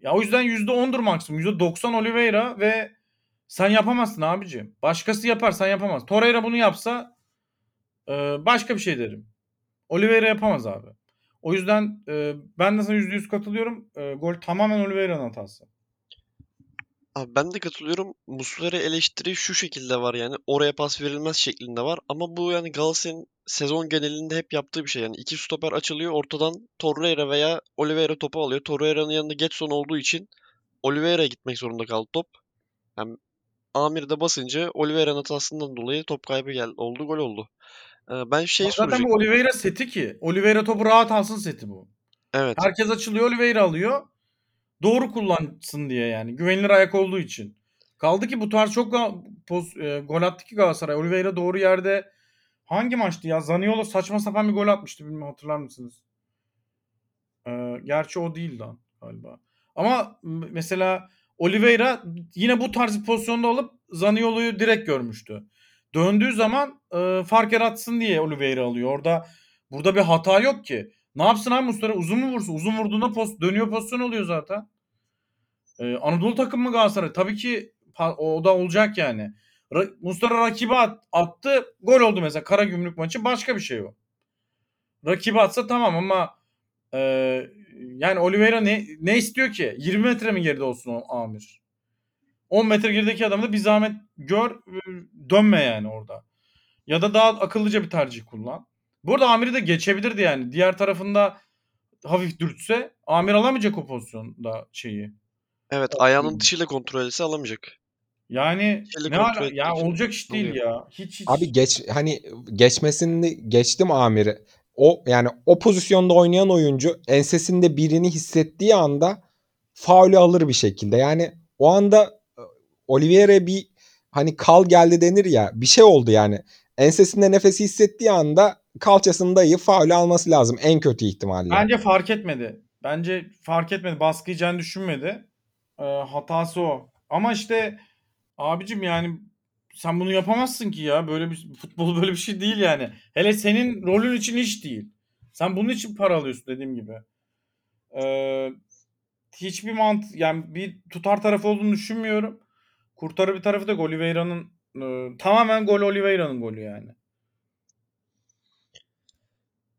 C: Ya o yüzden %10'dur maksimum. %90 Oliveira ve sen yapamazsın abicim. Başkası yapar sen yapamaz. Torreira bunu yapsa başka bir şey derim. Oliveira yapamaz abi. O yüzden e, ben de sana %100 katılıyorum. E, gol tamamen Oliveira'nın hatası.
B: Abi ben de katılıyorum. Muslera eleştiri şu şekilde var yani. Oraya pas verilmez şeklinde var. Ama bu yani Galatasaray'ın sezon genelinde hep yaptığı bir şey. Yani iki stoper açılıyor. Ortadan Torreira veya Oliveira topu alıyor. Torreira'nın yanında Getson olduğu için Oliveira'ya gitmek zorunda kaldı top. Yani Amir de basınca Oliveira'nın hatasından dolayı top kaybı geldi. Oldu gol oldu. Ben şey
C: Zaten
B: soracaktım.
C: bu Oliveira seti ki. Oliveira topu rahat alsın seti bu.
B: Evet.
C: Herkes açılıyor Oliveira alıyor. Doğru kullansın diye yani. Güvenilir ayak olduğu için. Kaldı ki bu tarz çok poz, e, gol attı ki Galatasaray. Oliveira doğru yerde hangi maçtı ya? Zaniolo saçma sapan bir gol atmıştı bilmiyorum hatırlar mısınız? Ee, gerçi o değil lan galiba. Ama mesela Oliveira yine bu tarz bir pozisyonda alıp Zaniolo'yu direkt görmüştü. Döndüğü zaman e, fark yaratsın diye Oliveira alıyor. Orada burada bir hata yok ki. Ne yapsın abi Muslera? Uzun mu vursun? Uzun vurduğunda post, dönüyor pozisyon oluyor zaten. Ee, Anadolu takımı mı Galatasaray? Tabii ki o da olacak yani. Ra- Muslera rakibe at- attı. Gol oldu mesela. Karagümrük maçı başka bir şey o. Rakibe atsa tamam ama e, yani Oliveira ne, ne istiyor ki? 20 metre mi geride olsun o Amir? 10 metre gerideki adamı da bir zahmet gör dönme yani orada. Ya da daha akıllıca bir tercih kullan. Bu arada Amir'i de geçebilirdi yani. Diğer tarafında hafif dürtse Amir alamayacak o pozisyonda şeyi.
B: Evet ayağının dışıyla kontrol etse alamayacak.
C: Yani
B: Şeyle
C: ne
B: kontrol ettiği
C: ya
B: için
C: olacak iş değil
B: oluyor.
C: ya. Hiç hiç.
D: Abi geç hani geçmesini geçtim Amir'i. O yani o pozisyonda oynayan oyuncu ensesinde birini hissettiği anda faulü alır bir şekilde. Yani o anda e, Oliveira bir hani kal geldi denir ya bir şey oldu yani. Ensesinde nefesi hissettiği anda kalçasını dayayıp faulü alması lazım en kötü ihtimalle.
C: Bence fark etmedi. Bence fark etmedi. Baskı düşünmedi. Ee, hatası o. Ama işte abicim yani sen bunu yapamazsın ki ya. Böyle bir futbol böyle bir şey değil yani. Hele senin rolün için iş değil. Sen bunun için para alıyorsun dediğim gibi. Ee, hiçbir mant yani bir tutar tarafı olduğunu düşünmüyorum. Kurtarı bir tarafı da Oliveira'nın e, tamamen gol Oliveira'nın golü yani.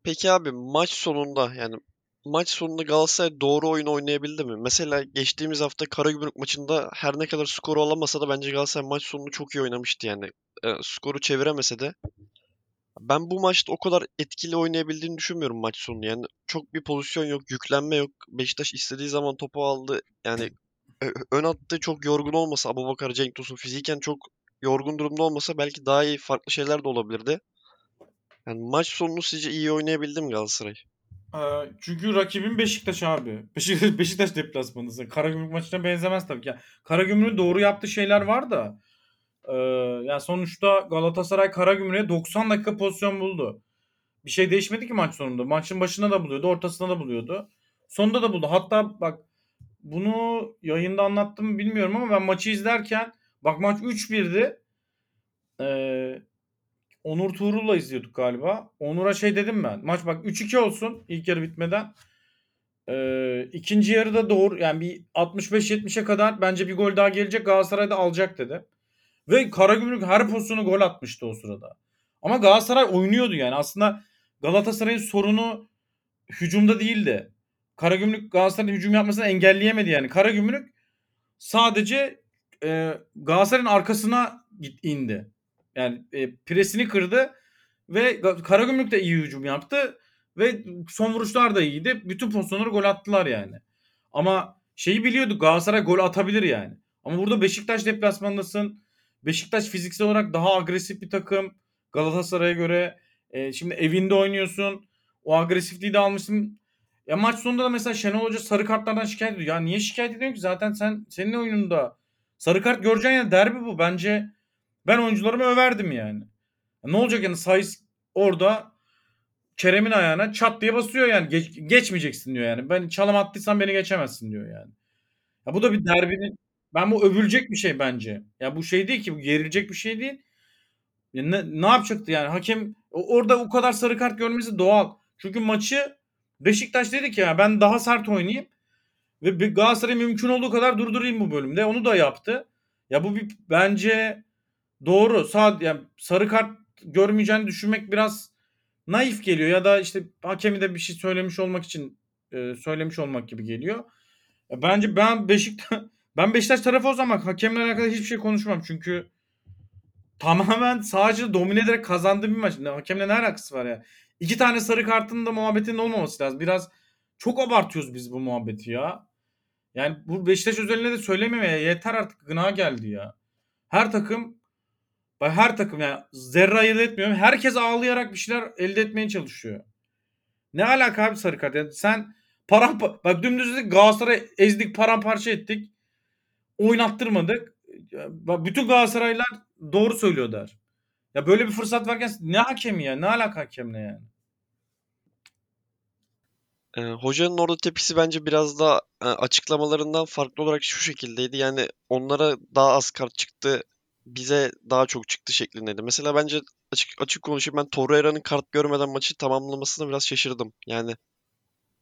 B: Peki abi maç sonunda yani maç sonunda Galatasaray doğru oyun oynayabildi mi? Mesela geçtiğimiz hafta Karagümrük maçında her ne kadar skoru alamasa da bence Galatasaray maç sonunu çok iyi oynamıştı yani. E, skoru çeviremese de. Ben bu maçta o kadar etkili oynayabildiğini düşünmüyorum maç sonunu. Yani çok bir pozisyon yok, yüklenme yok. Beşiktaş istediği zaman topu aldı. Yani ön attı çok yorgun olmasa Abubakar Cenk Tosun fiziken çok yorgun durumda olmasa belki daha iyi farklı şeyler de olabilirdi. Yani maç sonunu sizce iyi oynayabildi mi Galatasaray?
C: Ee, çünkü rakibin Beşiktaş abi. Beşiktaş, Beşiktaş deplasmanısı. Karagümrük maçına benzemez tabii ki. Yani Karagümrük'ün doğru yaptığı şeyler var da. E, yani sonuçta Galatasaray Karagümrük'e 90 dakika pozisyon buldu. Bir şey değişmedi ki maç sonunda. Maçın başında da buluyordu, ortasında da buluyordu. Sonunda da buldu. Hatta bak bunu yayında anlattım bilmiyorum ama ben maçı izlerken bak maç 3-1'di. Ee, Onur Tuğrul'la izliyorduk galiba. Onur'a şey dedim ben. Maç bak 3-2 olsun ilk yarı bitmeden. Ee, ikinci yarıda doğru yani bir 65-70'e kadar bence bir gol daha gelecek Galatasaray da alacak dedi. Ve Karagümrük her pozisyonu gol atmıştı o sırada. Ama Galatasaray oynuyordu yani. Aslında Galatasaray'ın sorunu hücumda değildi. Karagümrük Galatasaray'ın hücum yapmasını engelleyemedi yani. Karagümrük sadece e, Galatasaray'ın arkasına indi. Yani e, presini kırdı ve Karagümrük de iyi hücum yaptı ve son vuruşlar da iyiydi. Bütün pozisyonları gol attılar yani. Ama şeyi biliyorduk Galatasaray gol atabilir yani. Ama burada Beşiktaş deplasmanındasın. Beşiktaş fiziksel olarak daha agresif bir takım Galatasaray'a göre. E, şimdi evinde oynuyorsun. O agresifliği de almışsın. Ya maç sonunda da mesela Şenol Hoca sarı kartlardan şikayet ediyor. Ya niye şikayet ediyorsun ki? Zaten sen senin oyununda sarı kart göreceksin ya derbi bu. Bence ben oyuncularımı överdim yani. Ya ne olacak yani Sayıs orada Kerem'in ayağına çat diye basıyor yani. Geç, geçmeyeceksin diyor yani. Ben çalım attıysam beni geçemezsin diyor yani. Ya bu da bir derbinin ben bu övülecek bir şey bence. Ya bu şey değil ki bu gerilecek bir şey değil. Ya ne, ne yapacaktı yani? Hakem orada o kadar sarı kart görmesi doğal. Çünkü maçı Beşiktaş dedi ki ya ben daha sert oynayayım ve Galatasaray mümkün olduğu kadar durdurayım bu bölümde. Onu da yaptı. Ya bu bir bence doğru. Sağ yani sarı kart görmeyeceğini düşünmek biraz naif geliyor ya da işte hakemi de bir şey söylemiş olmak için e, söylemiş olmak gibi geliyor. Ya Bence ben Beşiktaş ben Beşiktaş tarafı o zaman hakemle alakalı hiçbir şey konuşmam çünkü tamamen sadece domine ederek kazandığı bir maç. Hakemle ne alakası var ya? İki tane sarı kartın da muhabbetinin olmaması lazım. Biraz çok abartıyoruz biz bu muhabbeti ya. Yani bu Beşiktaş özelinde de söylememeye yeter artık gına geldi ya. Her takım her takım yani zerre ayırt etmiyorum. Herkes ağlayarak bir şeyler elde etmeye çalışıyor. Ne alaka abi sarı kart? Yani sen parampa bak dümdüz dedik Galatasaray ezdik paramparça ettik. Oynattırmadık. Bak bütün Galatasaraylılar doğru söylüyor der. Ya böyle bir fırsat varken ne hakemi ya? Ne alaka hakemle yani?
B: Ee, hocanın orada tepkisi bence biraz da e, açıklamalarından farklı olarak şu şekildeydi. Yani onlara daha az kart çıktı, bize daha çok çıktı şeklindeydi. Mesela bence açık açık konuşayım ben Torreira'nın kart görmeden maçı tamamlamasına biraz şaşırdım. Yani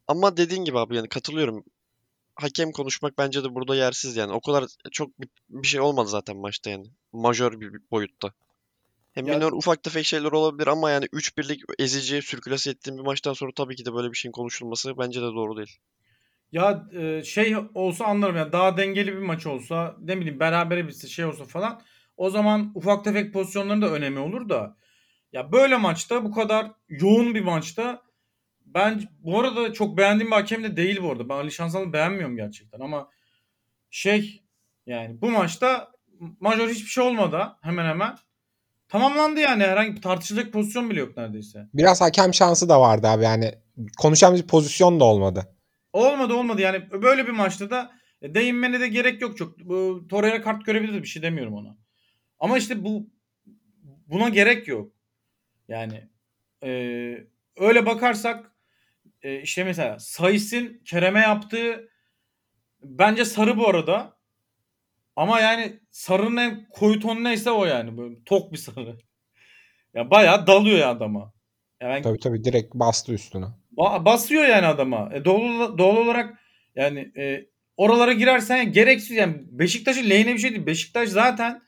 B: ama dediğin gibi abi yani katılıyorum. Hakem konuşmak bence de burada yersiz yani. O kadar çok bir, bir şey olmadı zaten maçta yani. Majör bir boyutta. Hem
C: Ya-
B: minor ufak tefek şeyler olabilir ama yani 3-1'lik ezici sirkülase ettiğim bir maçtan sonra tabii ki de böyle bir şeyin konuşulması bence de doğru değil.
C: Ya e, şey olsa anlarım yani daha dengeli bir maç olsa ne bileyim berabere bitse şey olsa falan o zaman ufak tefek pozisyonların da önemi olur da ya böyle maçta bu kadar yoğun bir maçta ben bu arada çok beğendiğim bir hakem de değil bu arada. Ben Ali Şansal'ı beğenmiyorum gerçekten ama şey yani bu maçta majör hiçbir şey olmadı hemen hemen. Tamamlandı yani herhangi bir tartışılacak pozisyon bile yok neredeyse.
D: Biraz hakem şansı da vardı abi yani. Konuşan bir pozisyon da olmadı.
C: Olmadı olmadı yani böyle bir maçta da değinmene de gerek yok çok. Bu Torreira kart görebilir bir şey demiyorum ona. Ama işte bu buna gerek yok. Yani e, öyle bakarsak e, işte mesela Sais'in Kerem'e yaptığı bence sarı bu arada. Ama yani sarının en koyu tonu neyse o yani. Böyle tok bir sarı. Ya bayağı dalıyor ya adama. Ya ben
D: Tabii tabii direkt bastı üstüne.
C: Ba- basıyor yani adama. E, doğal, doğal olarak yani e, oralara girersen gereksiz yani Beşiktaş'ın lehine bir şey değil. Beşiktaş zaten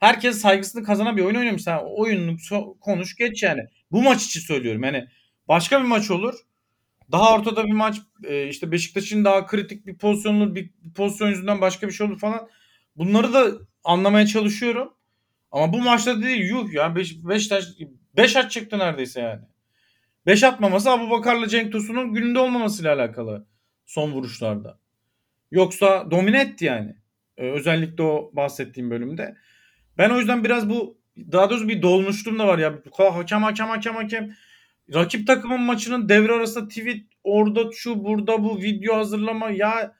C: herkes saygısını kazanan bir oyun oynamış. Sen oyununu so- konuş geç yani. Bu maç için söylüyorum. Yani başka bir maç olur. Daha ortada bir maç e, işte Beşiktaş'ın daha kritik bir pozisyon olur. Bir, bir pozisyon yüzünden başka bir şey olur falan. Bunları da anlamaya çalışıyorum. Ama bu maçta değil yuh ya Beş, Beşiktaş 5 at çıktı neredeyse yani. 5 atmaması Abu Bakar'la Cenk Tosun'un gününde olmamasıyla alakalı son vuruşlarda. Yoksa domine etti yani. Ee, özellikle o bahsettiğim bölümde. Ben o yüzden biraz bu daha doğrusu bir dolmuşluğum da var ya. Hakem hakem hakem hakem. Rakip takımın maçının devre arasında tweet orada şu burada bu video hazırlama ya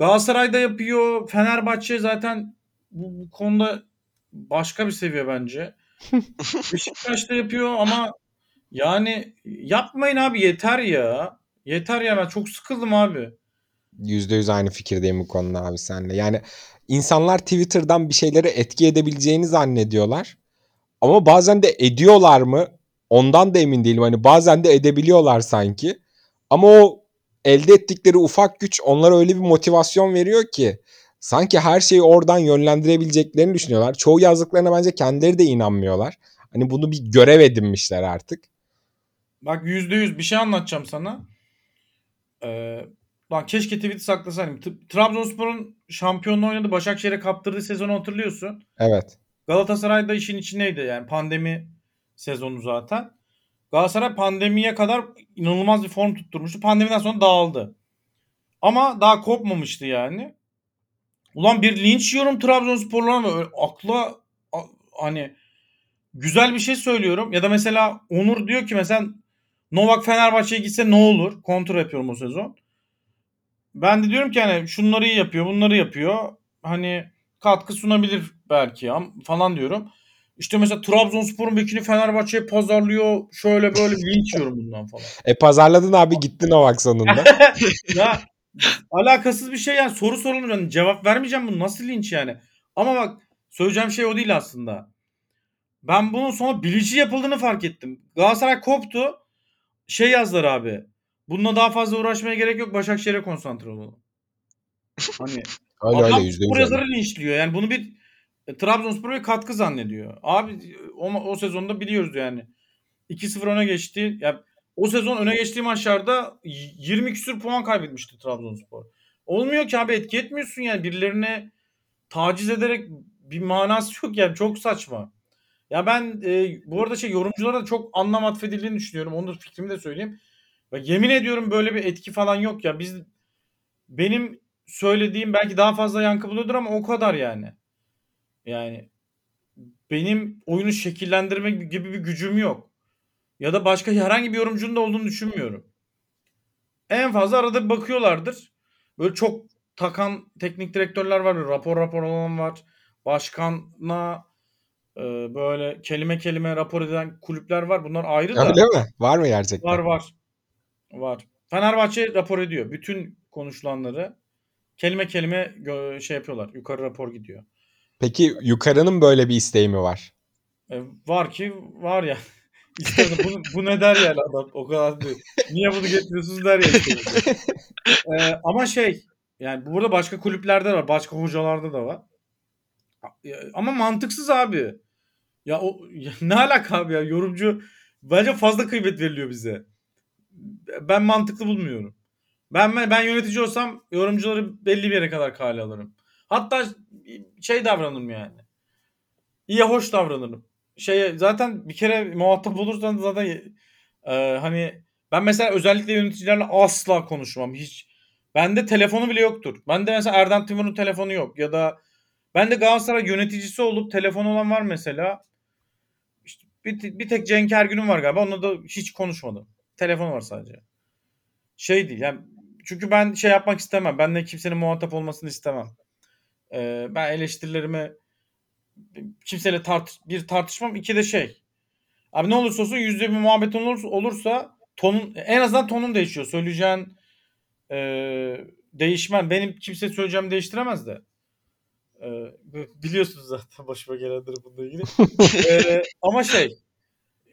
C: Galatasaray'da yapıyor. Fenerbahçe zaten bu, bu konuda başka bir seviye bence. Beşiktaş'ta yapıyor ama yani yapmayın abi yeter ya. Yeter ya ben çok sıkıldım abi.
D: %100 aynı fikirdeyim bu konuda abi senle. Yani insanlar Twitter'dan bir şeyleri etki edebileceğini zannediyorlar. Ama bazen de ediyorlar mı? Ondan da emin değilim. Hani bazen de edebiliyorlar sanki. Ama o elde ettikleri ufak güç onlara öyle bir motivasyon veriyor ki sanki her şeyi oradan yönlendirebileceklerini düşünüyorlar. Çoğu yazdıklarına bence kendileri de inanmıyorlar. Hani bunu bir görev edinmişler artık.
C: Bak yüzde yüz bir şey anlatacağım sana. Ee, lan keşke tweet'i saklasaydım. T- Trabzonspor'un şampiyonluğu oynadı. Başakşehir'e kaptırdığı sezonu hatırlıyorsun.
D: Evet.
C: Galatasaray da işin içindeydi yani pandemi sezonu zaten. Galatasaray pandemiye kadar inanılmaz bir form tutturmuştu. Pandemiden sonra dağıldı. Ama daha kopmamıştı yani. Ulan bir linç yiyorum Trabzonspor'la öyle akla a- hani güzel bir şey söylüyorum. Ya da mesela Onur diyor ki mesela Novak Fenerbahçe'ye gitse ne olur? Kontrol yapıyorum o sezon. Ben de diyorum ki hani şunları iyi yapıyor, bunları yapıyor. Hani katkı sunabilir belki ya falan diyorum. İşte mesela Trabzonspor'un bekini Fenerbahçe'ye pazarlıyor. Şöyle böyle linç yiyorum bundan falan.
D: E pazarladın abi gittin o bak sonunda.
C: ya alakasız bir şey yani soru sorulur yani cevap vermeyeceğim bunu nasıl linç yani. Ama bak söyleyeceğim şey o değil aslında. Ben bunun sonra bilinçli yapıldığını fark ettim. Galatasaray koptu. Şey yazdılar abi. Bununla daha fazla uğraşmaya gerek yok. Başakşehir'e konsantre olalım. Hani
D: Öyle
C: Adam
D: öyle
C: spor yazarı linçliyor. Yani bunu bir e, Trabzonspor'a bir katkı zannediyor. Abi o, o sezonda biliyoruz yani. 2-0 öne geçti. Ya o sezon öne geçtiği maçlarda y- 20 küsür puan kaybetmişti Trabzonspor. Olmuyor ki abi etki etmiyorsun yani birilerine taciz ederek bir manası yok yani çok saçma. Ya ben e, bu arada şey yorumculara da çok anlam atfedildiğini düşünüyorum. Onun fikrimi de söyleyeyim. Ve yemin ediyorum böyle bir etki falan yok ya. Biz benim söylediğim belki daha fazla yankı buluyordur ama o kadar yani. Yani benim oyunu şekillendirme gibi bir gücüm yok. Ya da başka herhangi bir yorumcunun da olduğunu düşünmüyorum. En fazla arada bir bakıyorlardır. Böyle çok takan teknik direktörler var. Rapor rapor olan var. Başkanla e, böyle kelime kelime rapor eden kulüpler var. Bunlar ayrı da.
D: Öyle mi? Var mı gerçekten?
C: Var var. Var. Fenerbahçe rapor ediyor. Bütün konuşulanları kelime kelime şey yapıyorlar. Yukarı rapor gidiyor.
D: Peki yukarının böyle bir isteği mi var?
C: E, var ki var ya. İşte bu, bu ne der yani adam o kadar değil. Niye bunu getiriyorsunuz der ya. E, ama şey yani burada başka kulüplerde de var. Başka hocalarda da var. Ama mantıksız abi. Ya o ya ne alaka abi ya yorumcu bence fazla kıymet veriliyor bize. Ben mantıklı bulmuyorum. Ben, ben yönetici olsam yorumcuları belli bir yere kadar kale alırım. Hatta şey davranırım yani. İyi hoş davranırım. Şey zaten bir kere muhatap olursan zaten e, hani ben mesela özellikle yöneticilerle asla konuşmam. Hiç bende telefonu bile yoktur. Bende mesela Erdem Timur'un telefonu yok ya da ben de Galatasaray yöneticisi olup telefon olan var mesela. İşte bir, bir tek Cenk Ergün'ün var galiba. Onunla da hiç konuşmadım. Telefon var sadece. Şey değil yani çünkü ben şey yapmak istemem. Ben de kimsenin muhatap olmasını istemem. Ee, ben eleştirilerimi kimseyle tart bir tartışmam. İki de şey. Abi ne olursa olsun yüzde bir muhabbet olursa, olursa tonun en azından tonun değişiyor. Söyleyeceğin e, değişmen. Benim kimse söyleyeceğimi değiştiremez de. E, biliyorsunuz zaten başıma gelenleri bununla ilgili. E, ama şey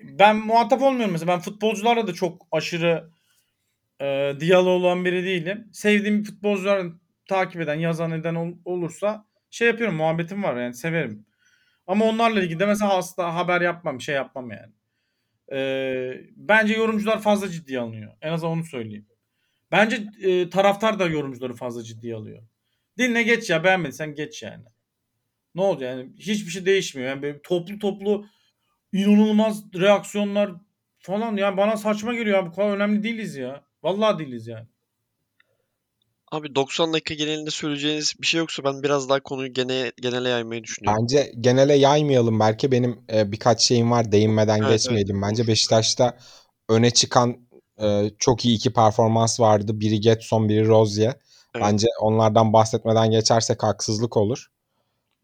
C: ben muhatap olmuyorum mesela. Ben futbolcularla da çok aşırı e, diyalog olan biri değilim. Sevdiğim futbolcular takip eden, yazan eden ol- olursa şey yapıyorum. Muhabbetim var yani severim. Ama onlarla ilgili de mesela asla haber yapmam, şey yapmam yani. Ee, bence yorumcular fazla ciddiye alınıyor. En azından onu söyleyeyim. Bence e, taraftar da yorumcuları fazla ciddiye alıyor. Dinle geç ya beğenmediysen geç yani. Ne oldu yani? Hiçbir şey değişmiyor. Yani toplu toplu inanılmaz reaksiyonlar falan yani bana saçma geliyor abi. Bu kadar önemli değiliz ya. Vallahi değiliz yani.
B: Abi 90 dakika genelinde söyleyeceğiniz bir şey yoksa ben biraz daha konuyu gene, genele yaymayı düşünüyorum.
D: Bence genele yaymayalım belki. Benim e, birkaç şeyim var değinmeden
B: Evet,
D: geçmeyelim. Bence Beşiktaş'ta öne çıkan e, çok iyi iki performans vardı. Biri Getson, biri Rozier.
B: Evet.
D: Bence onlardan bahsetmeden geçersek haksızlık olur.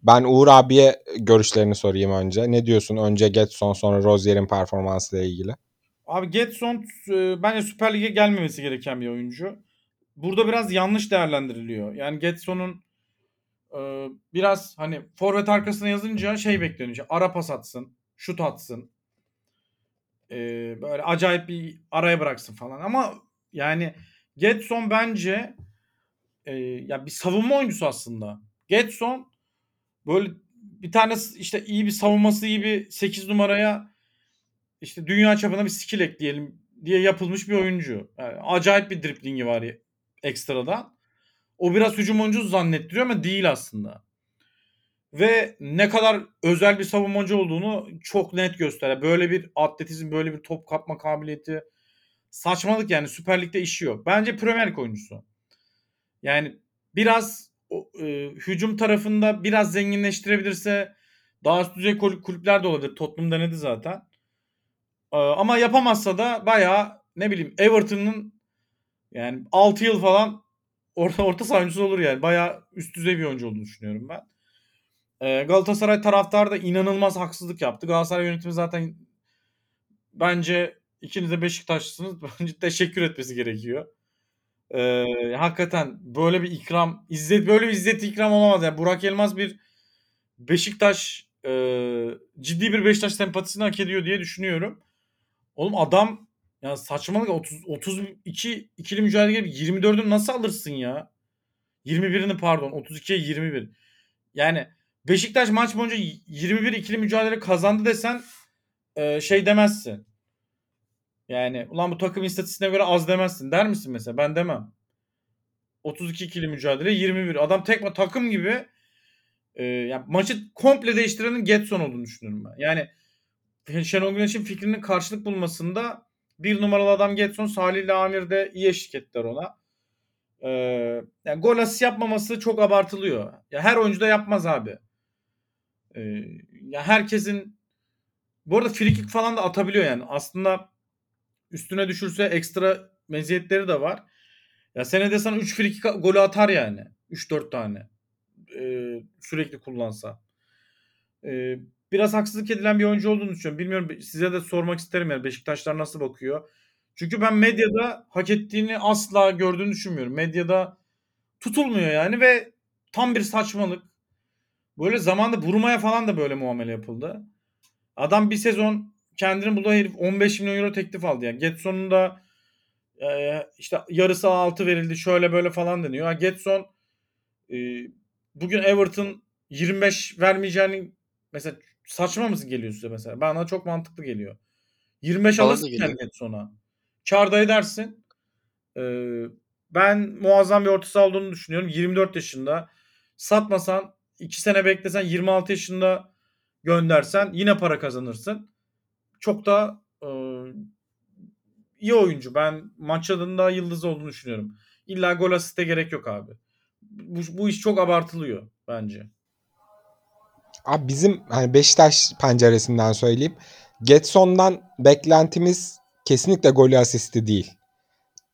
D: Ben Uğur abiye görüşlerini sorayım önce. Ne diyorsun? Önce Getson sonra Rozier'in performansıyla ilgili.
C: Abi Getson e, bence Süper Lig'e gelmemesi gereken bir oyuncu. Burada biraz yanlış değerlendiriliyor. Yani Getson'un e, biraz hani forvet arkasına yazınca şey bekleniyor. İşte ara pas atsın, şut atsın. E, böyle acayip bir araya bıraksın falan. Ama yani Getson bence e, ya bir savunma oyuncusu aslında. Getson böyle bir tane işte iyi bir savunması iyi bir 8 numaraya işte dünya çapında bir skill ekleyelim diye yapılmış bir oyuncu. Yani acayip bir driplingi var ekstradan. O biraz hücum oyuncusu zannettiriyor ama değil aslında. Ve ne kadar özel bir savunmacı olduğunu çok net gösteriyor. Böyle bir atletizm, böyle bir top kapma kabiliyeti saçmalık yani Süper Lig'de işi yok. Bence Premier Lig oyuncusu. Yani biraz e, hücum tarafında biraz zenginleştirebilirse daha üst düzey kul- kulüpler de olabilir. Tottenham denedi zaten. Ee, ama yapamazsa da bayağı ne bileyim Everton'ın yani 6 yıl falan orta orta saha olur yani. Bayağı üst düzey bir oyuncu olduğunu düşünüyorum ben. Ee, Galatasaray taraftarı da inanılmaz haksızlık yaptı. Galatasaray yönetimi zaten bence ikiniz de Beşiktaşlısınız. Bence teşekkür etmesi gerekiyor. Ee, hakikaten böyle bir ikram, izzet böyle bir izzet ikram olamaz. Yani Burak Elmaz bir Beşiktaş e, ciddi bir Beşiktaş sempatisini hak ediyor diye düşünüyorum. Oğlum adam ya saçmalık 30 32 ikili mücadele gibi 24'ünü nasıl alırsın ya? 21'ini pardon 32'ye 21. Yani Beşiktaş maç boyunca 21 ikili mücadele kazandı desen e, şey demezsin. Yani ulan bu takım istatistiğine göre az demezsin. Der misin mesela? Ben demem. 32 ikili mücadele 21. Adam tek takım gibi e, yani maçı komple değiştirenin Getson olduğunu düşünüyorum ben. Yani Şenol Güneş'in fikrinin karşılık bulmasında bir numaralı adam Getson, Salih ile Amir de iyi eşlik ona. Ee, yani gol asist yapmaması çok abartılıyor. Ya her oyuncu da yapmaz abi. Ee, ya herkesin bu arada frikik falan da atabiliyor yani. Aslında üstüne düşürse ekstra meziyetleri de var. Ya senede sana 3 frikik golü atar yani. 3-4 tane. Ee, sürekli kullansa. Ee, biraz haksızlık edilen bir oyuncu olduğunu düşünüyorum. Bilmiyorum size de sormak isterim yani Beşiktaşlar nasıl bakıyor? Çünkü ben medyada hak ettiğini asla gördüğünü düşünmüyorum. Medyada tutulmuyor yani ve tam bir saçmalık. Böyle zamanda Buruma'ya falan da böyle muamele yapıldı. Adam bir sezon kendini buldu herif 15 milyon euro teklif aldı yani. Getson'un da e, işte yarısı altı verildi şöyle böyle falan deniyor. Ha, Getson e, bugün Everton 25 vermeyeceğini mesela saçma mısın geliyor size mesela? Bana çok mantıklı geliyor. 25
B: Bana da
C: alırsın yani Getson'a. Kârda edersin. Ee, ben muazzam bir orta saha olduğunu düşünüyorum. 24 yaşında. Satmasan 2 sene beklesen 26 yaşında göndersen yine para kazanırsın. Çok da e, iyi oyuncu. Ben maç adında yıldız olduğunu düşünüyorum. İlla gol asiste gerek yok abi. Bu, bu iş çok abartılıyor bence.
D: Abi bizim hani Beşiktaş penceresinden söyleyeyim. Getson'dan beklentimiz kesinlikle golü asisti değil.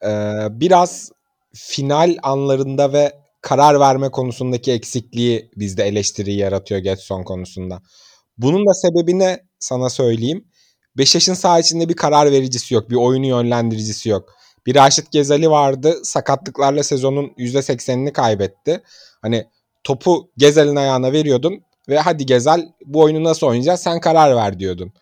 D: Ee, biraz final anlarında ve karar verme konusundaki eksikliği bizde eleştiri yaratıyor Getson konusunda. Bunun da sebebini sana söyleyeyim. Beşiktaş'ın saha içinde bir karar vericisi yok. Bir oyunu yönlendiricisi yok. Bir Raşit Gezali vardı. Sakatlıklarla sezonun %80'ini kaybetti. Hani topu Gezal'in ayağına veriyordun ve hadi Gezal bu oyunu nasıl oynayacağız sen karar ver diyordun.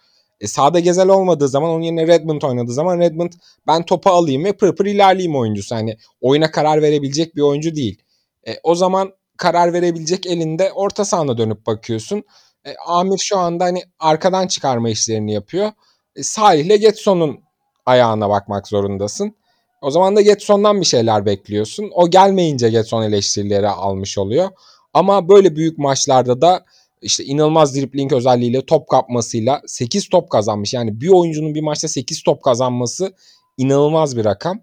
D: E, sağda Gezal olmadığı zaman onun yerine Redmond oynadığı zaman Redmond ben topu alayım ve pır pır ilerleyeyim oyuncusu. Hani oyuna karar verebilecek bir oyuncu değil. E, o zaman karar verebilecek elinde orta sahana dönüp bakıyorsun. E, Amir şu anda hani arkadan çıkarma işlerini yapıyor. E, Salih ile Getson'un ayağına bakmak zorundasın. O zaman da Getson'dan bir şeyler bekliyorsun. O gelmeyince Getson eleştirileri almış oluyor. Ama böyle büyük maçlarda da işte inanılmaz dribling özelliğiyle top kapmasıyla 8 top kazanmış. Yani bir oyuncunun bir maçta 8 top kazanması inanılmaz bir rakam.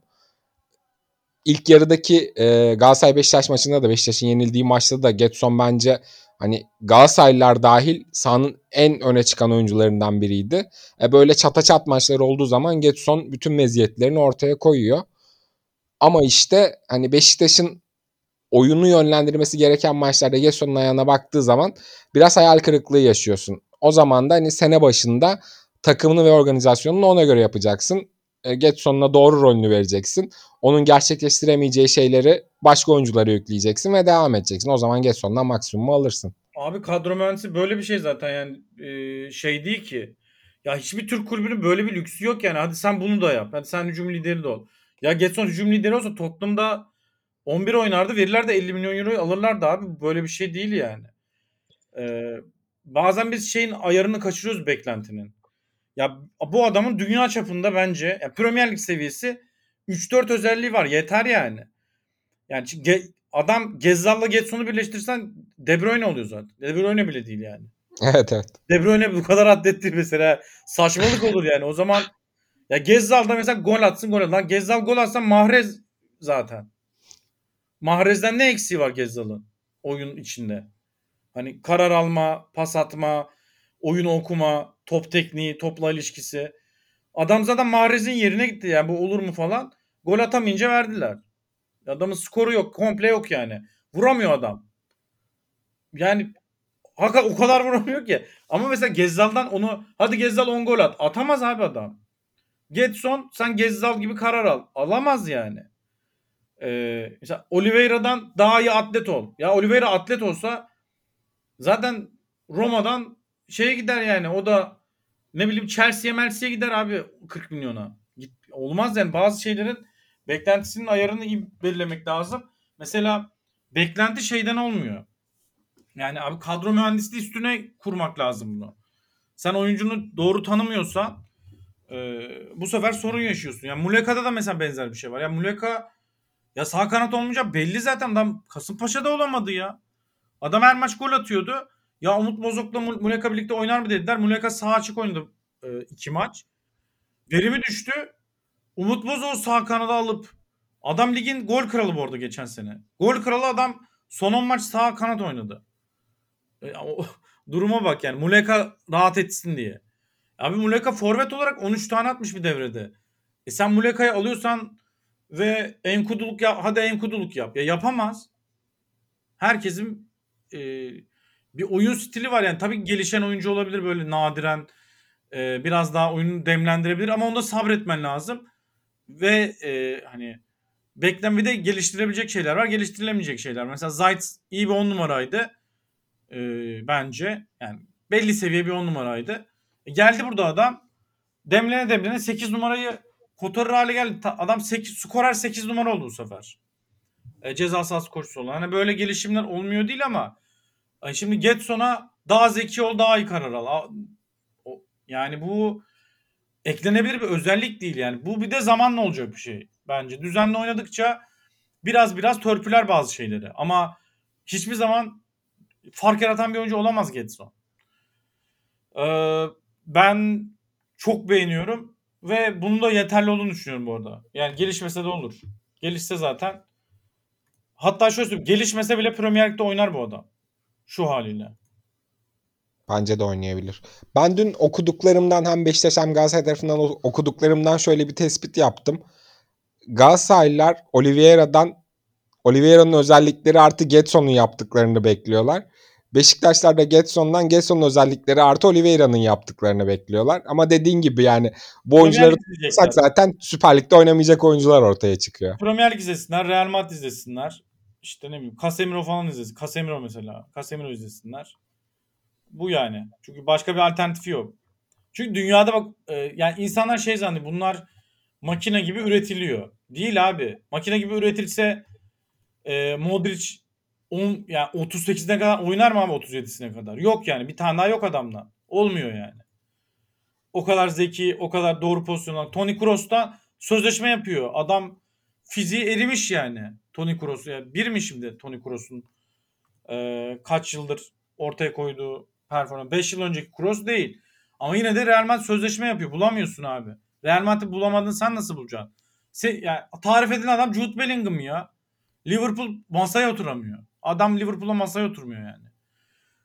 D: İlk yarıdaki e, Galatasaray Beşiktaş maçında da Beşiktaş'ın yenildiği maçta da Getson bence hani Galatasaraylılar dahil sahanın en öne çıkan oyuncularından biriydi. E, böyle çata çat maçları olduğu zaman Getson bütün meziyetlerini ortaya koyuyor. Ama işte hani Beşiktaş'ın oyunu yönlendirmesi gereken maçlarda Getson'un ayağına baktığı zaman biraz hayal kırıklığı yaşıyorsun. O zaman da hani sene başında takımını ve organizasyonunu ona göre yapacaksın. E, Getson'una doğru rolünü vereceksin. Onun gerçekleştiremeyeceği şeyleri başka oyunculara yükleyeceksin ve devam edeceksin. O zaman Getson'dan maksimumu alırsın.
C: Abi kadro mühendisi böyle bir şey zaten yani e, şey değil ki. Ya hiçbir Türk kulübünün böyle bir lüksü yok yani. Hadi sen bunu da yap. Hadi sen hücum lideri de ol. Ya Getson hücum lideri olsa Tottenham'da 11 oynardı. Verirler de 50 milyon euro alırlardı abi. Böyle bir şey değil yani. Ee, bazen biz şeyin ayarını kaçırıyoruz beklentinin. Ya bu adamın dünya çapında bence ya Premier Lig seviyesi 3-4 özelliği var. Yeter yani. Yani Ge- adam Gezzal'la Getson'u birleştirsen De Bruyne oluyor zaten. De Bruyne bile değil yani.
D: Evet evet.
C: De Bruyne bu kadar atlettir mesela. Saçmalık olur yani. O zaman ya Gezzal da mesela gol atsın gol at. Lan Gezzal gol atsa Mahrez zaten. Mahrez'den ne eksiği var Gezzal'ın oyun içinde? Hani karar alma, pas atma, oyun okuma, top tekniği, topla ilişkisi. Adam zaten Mahrez'in yerine gitti yani bu olur mu falan. Gol atamayınca verdiler. Adamın skoru yok, komple yok yani. Vuramıyor adam. Yani Haka o kadar vuramıyor ki. Ama mesela Gezzal'dan onu hadi Gezzal 10 gol at. Atamaz abi adam. Getson sen Gezzal gibi karar al. Alamaz yani. Ee, mesela Oliveira'dan daha iyi atlet ol. Ya Oliveira atlet olsa zaten Roma'dan şeye gider yani. O da ne bileyim Chelsea'ye Mersea'ye gider abi 40 milyona. Git, olmaz yani bazı şeylerin beklentisinin ayarını iyi belirlemek lazım. Mesela beklenti şeyden olmuyor. Yani abi kadro mühendisliği üstüne kurmak lazım bunu. Sen oyuncunu doğru tanımıyorsan e, bu sefer sorun yaşıyorsun. Yani Muleka'da da mesela benzer bir şey var. Ya Muleka ya sağ kanat olmayacak belli zaten. Adam Kasımpaşa'da olamadı ya. Adam her maç gol atıyordu. Ya Umut Bozok'la Mul- Muleka birlikte oynar mı dediler. Muleka sağ açık oynadı e, iki maç. Verimi düştü. Umut Bozok'u sağ kanada alıp adam ligin gol kralı bu arada geçen sene. Gol kralı adam son 10 maç sağ kanat oynadı. E, o, duruma bak yani. Muleka rahat etsin diye. Abi Muleka forvet olarak 13 tane atmış bir devrede. E sen Muleka'yı alıyorsan ve enkuduluk yap, hadi enkuduluk yap. Ya yapamaz. Herkesin e, bir oyun stili var yani. Tabii gelişen oyuncu olabilir böyle nadiren. e, biraz daha oyunu demlendirebilir ama onda sabretmen lazım. Ve e, hani beklen bir de geliştirebilecek şeyler var, geliştirilemeyecek şeyler. Mesela Zayt iyi bir on numaraydı. E, bence. Yani belli seviye bir on numaraydı. E, geldi burada adam. Demlene demlene 8 numarayı kotarır hale geldi. Adam 8, skorer 8 numara oldu bu sefer. E, ceza sahası koşusu olan. Hani böyle gelişimler olmuyor değil ama e, şimdi Getson'a daha zeki ol daha iyi karar al. Yani bu eklenebilir bir özellik değil yani. Bu bir de zamanla olacak bir şey bence. Düzenli oynadıkça biraz biraz törpüler bazı şeyleri. Ama hiçbir zaman fark yaratan bir oyuncu olamaz Getson. Ee, ben çok beğeniyorum ve bunun da yeterli olduğunu düşünüyorum bu arada. Yani gelişmese de olur. Gelişse zaten hatta şöyle söyleyeyim gelişmese bile Premier Lig'de oynar bu adam. Şu haliyle.
D: Bence de oynayabilir. Ben dün okuduklarımdan hem Beşiktaş hem Galatasaray tarafından okuduklarımdan şöyle bir tespit yaptım. Galatasaraylılar Oliveira'dan Oliveira'nın özellikleri artı Getson'un yaptıklarını bekliyorlar. Beşiktaşlar da Getson'dan Getson'un özellikleri artı Oliveira'nın yaptıklarını bekliyorlar. Ama dediğin gibi yani bu oyuncuları tutsak zaten Süper Lig'de oynamayacak oyuncular ortaya çıkıyor.
C: Premier Lig izlesinler, Real Madrid izlesinler. İşte ne bileyim Casemiro falan izlesin. Casemiro mesela. Casemiro izlesinler. Bu yani. Çünkü başka bir alternatifi yok. Çünkü dünyada bak e, yani insanlar şey zannediyor. Bunlar makine gibi üretiliyor. Değil abi. Makine gibi üretilse e, Modric 10 yani 38'ine kadar oynar mı abi 37'sine kadar? Yok yani. Bir tane daha yok adamda. Olmuyor yani. O kadar zeki, o kadar doğru pozisyonlar. Toni Kroos'ta sözleşme yapıyor. Adam fiziği erimiş yani. Toni Kroos. Yani bir mi şimdi Toni Kroos'un e, kaç yıldır ortaya koyduğu performans? 5 yıl önceki Kroos değil. Ama yine de Real Madrid sözleşme yapıyor. Bulamıyorsun abi. Real Madrid bulamadın sen nasıl bulacaksın? Se, yani tarif edilen adam Jude Bellingham ya. Liverpool masaya oturamıyor. Adam Liverpool'a masaya oturmuyor yani.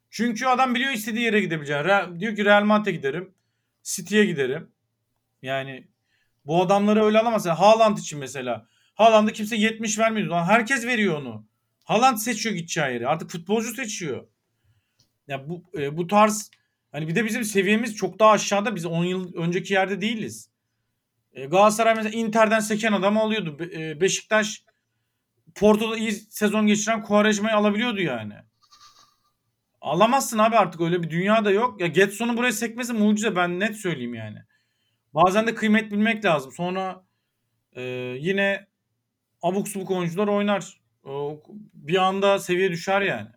C: Çünkü adam biliyor istediği yere gidebileceğini. Real- diyor ki Real Madrid'e giderim. City'ye giderim. Yani bu adamları öyle alamaz. Yani Haaland için mesela. Haaland'a kimse 70 vermiyor. Lan herkes veriyor onu. Haaland seçiyor gideceği yeri. Artık futbolcu seçiyor. Ya bu e, bu tarz hani bir de bizim seviyemiz çok daha aşağıda. Biz 10 yıl önceki yerde değiliz. E, Galatasaray mesela Inter'den seken adamı alıyordu. Be- e, Beşiktaş Porto'da iyi sezon geçiren Quaresma'yı alabiliyordu yani. Alamazsın abi artık öyle bir dünya da yok. Ya Getson'un buraya sekmesi mucize ben net söyleyeyim yani. Bazen de kıymet bilmek lazım. Sonra e, yine abuk subuk oyuncular oynar. O, bir anda seviye düşer yani.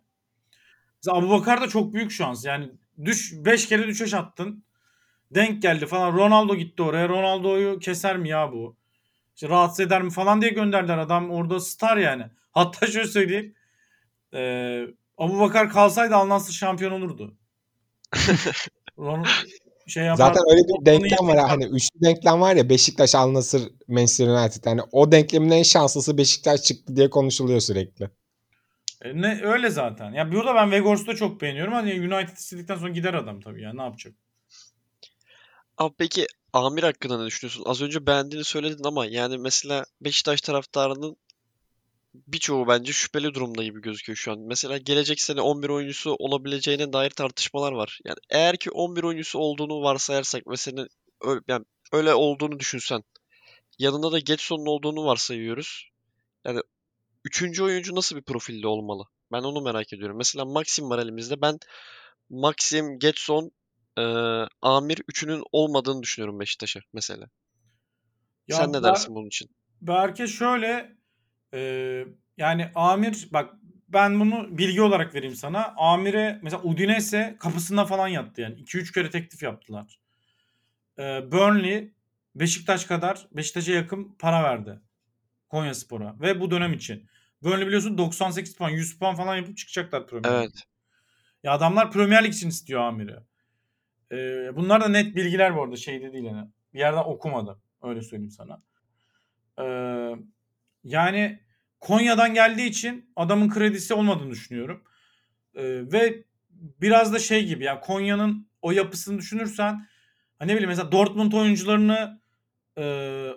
C: Mesela Abubakar da çok büyük şans. Yani düş 5 kere düşeş attın. Denk geldi falan. Ronaldo gitti oraya. Ronaldo'yu keser mi ya bu? İşte rahatsız eder mi falan diye gönderdiler. Adam orada star yani. Hatta şöyle söyleyeyim. Ee, Abu Bakar kalsaydı Al Nassr şampiyon olurdu. Ron- şey yapar,
D: Zaten öyle bir denklem var. Hani üçlü denklem var ya Beşiktaş, Al Nassr, Manchester United. Yani o denklemin en şanslısı Beşiktaş çıktı diye konuşuluyor sürekli.
C: E, ne öyle zaten. Ya burada ben Vegors'u da çok beğeniyorum. Hani United istedikten sonra gider adam tabii ya. Ne yapacak?
B: Abi peki Amir hakkında ne düşünüyorsun? Az önce beğendiğini söyledin ama yani mesela Beşiktaş taraftarının birçoğu bence şüpheli durumda gibi gözüküyor şu an. Mesela gelecek sene 11 oyuncusu olabileceğine dair tartışmalar var. Yani eğer ki 11 oyuncusu olduğunu varsayarsak ve öyle, yani öyle olduğunu düşünsen yanında da Getson'un olduğunu varsayıyoruz. Yani üçüncü oyuncu nasıl bir profilde olmalı? Ben onu merak ediyorum. Mesela Maxim var elimizde. Ben Maxim, Getson, eee, Amir üçünün olmadığını düşünüyorum Beşiktaş'a mesela.
C: Ya
B: Sen ne
C: Ber-
B: dersin bunun için?
C: Berke şöyle e, yani Amir bak ben bunu bilgi olarak vereyim sana. Amir'e mesela Udinese kapısında falan yattı yani. 2-3 kere teklif yaptılar. E, Burnley Beşiktaş kadar Beşiktaş'a yakın para verdi. Konyaspor'a ve bu dönem için. Burnley biliyorsun 98 puan 100 puan falan yapıp çıkacaklar Premier.
B: Evet.
C: Ya adamlar Premier Lig için istiyor Amir'i. Ee, bunlar da net bilgiler bu arada şeyde değil yani. Bir yerden okumadım. Öyle söyleyeyim sana. Ee, yani Konya'dan geldiği için adamın kredisi olmadığını düşünüyorum. Ee, ve biraz da şey gibi yani Konya'nın o yapısını düşünürsen hani ne bileyim mesela Dortmund oyuncularını e,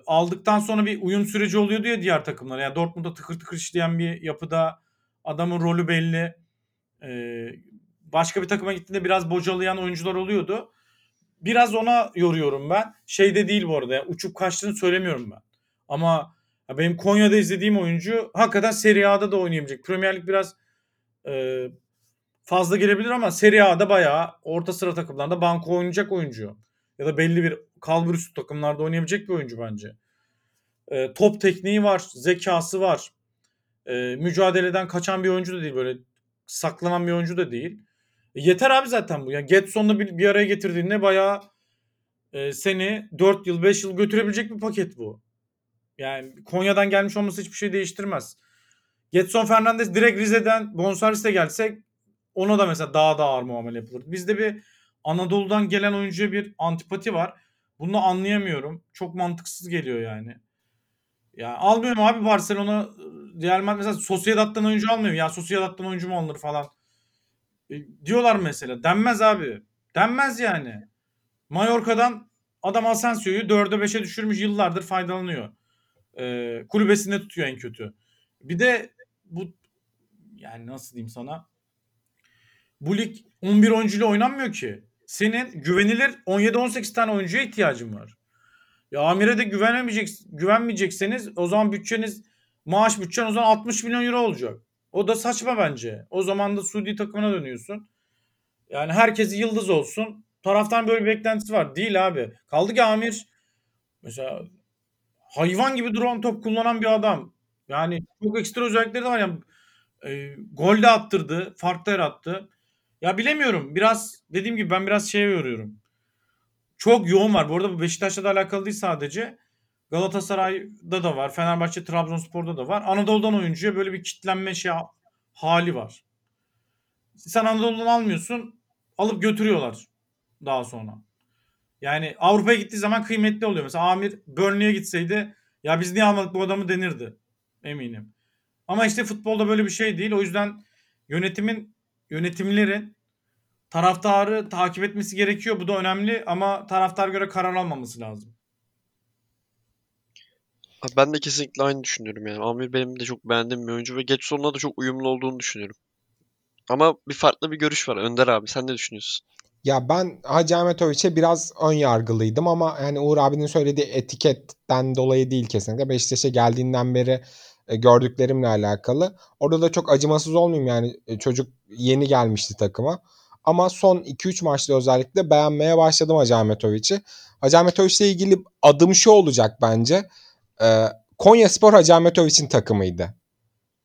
C: aldıktan sonra bir uyum süreci oluyordu ya diğer takımlara. Yani Dortmund'da tıkır tıkır işleyen bir yapıda adamın rolü belli. Ee, başka bir takıma gittiğinde biraz bocalayan oyuncular oluyordu. Biraz ona yoruyorum ben. Şeyde değil bu arada. yani uçup kaçtığını söylemiyorum ben. Ama benim Konya'da izlediğim oyuncu hakikaten Serie A'da da oynayabilecek. Premier Lig biraz e, fazla gelebilir ama Serie A'da bayağı orta sıra takımlarda banko oynayacak oyuncu. Ya da belli bir kalbur üstü takımlarda oynayabilecek bir oyuncu bence. E, top tekniği var, zekası var. E, mücadeleden kaçan bir oyuncu da değil böyle saklanan bir oyuncu da değil. E, yeter abi zaten bu. Ya Getson'la bir, bir araya getirdiğinde bayağı e, seni 4 yıl 5 yıl götürebilecek bir paket bu. Yani Konya'dan gelmiş olması hiçbir şey değiştirmez. Getson Fernandes direkt Rize'den bonservisle gelsek ona da mesela daha da ağır muamele yapılır. Bizde bir Anadolu'dan gelen oyuncuya bir antipati var. Bunu anlayamıyorum. Çok mantıksız geliyor yani. Ya almıyorum abi Barcelona Real Madrid mesela Sociedad'dan oyuncu almıyor. Ya Sociedad'dan oyuncu mu alınır falan. E, diyorlar mesela. Denmez abi. Denmez yani. Mallorca'dan adam Asensio'yu 4'e 5'e düşürmüş yıllardır faydalanıyor. E, kulübesinde tutuyor en kötü. Bir de bu yani nasıl diyeyim sana bu lig 11 oyuncuyla oynanmıyor ki. Senin güvenilir 17-18 tane oyuncuya ihtiyacın var. Ya Amir'e de güvenemeyecek, güvenmeyecekseniz o zaman bütçeniz maaş bütçen o zaman 60 milyon euro olacak. O da saçma bence. O zaman da Suudi takımına dönüyorsun. Yani herkesi yıldız olsun. Taraftan böyle bir beklentisi var. Değil abi. Kaldı ki Amir mesela hayvan gibi duran top kullanan bir adam. Yani çok ekstra özellikleri de var. Yani, e, gol de attırdı. Fark yarattı. Ya bilemiyorum. Biraz dediğim gibi ben biraz şeye yoruyorum. Çok yoğun var. Bu arada bu Beşiktaş'la da alakalı değil sadece. Galatasaray'da da var. Fenerbahçe, Trabzonspor'da da var. Anadolu'dan oyuncuya böyle bir kitlenme şey hali var. Sen Anadolu'dan almıyorsun. Alıp götürüyorlar daha sonra. Yani Avrupa'ya gittiği zaman kıymetli oluyor. Mesela Amir Burnley'e gitseydi ya biz niye almadık bu adamı denirdi. Eminim. Ama işte futbolda böyle bir şey değil. O yüzden yönetimin yönetimlerin taraftarı takip etmesi gerekiyor. Bu da önemli ama taraftar göre karar almaması lazım.
B: Ben de kesinlikle aynı düşünüyorum yani. Amir benim de çok beğendiğim bir oyuncu ve Getson'la da çok uyumlu olduğunu düşünüyorum. Ama bir farklı bir görüş var. Önder abi sen ne düşünüyorsun?
D: Ya ben Hacı Ahmetoviç'e biraz ön yargılıydım ama yani Uğur abinin söylediği etiketten dolayı değil kesinlikle. Beşiktaş'a geldiğinden beri e, gördüklerimle alakalı. Orada da çok acımasız olmayayım yani e, çocuk yeni gelmişti takıma. Ama son 2-3 maçta özellikle beğenmeye başladım Hacı Ahmetoviç'i. Hacı Ahmetoviç'le ilgili adım şu olacak bence. Ee, Konya Spor Hacı Ahmetoviç'in takımıydı.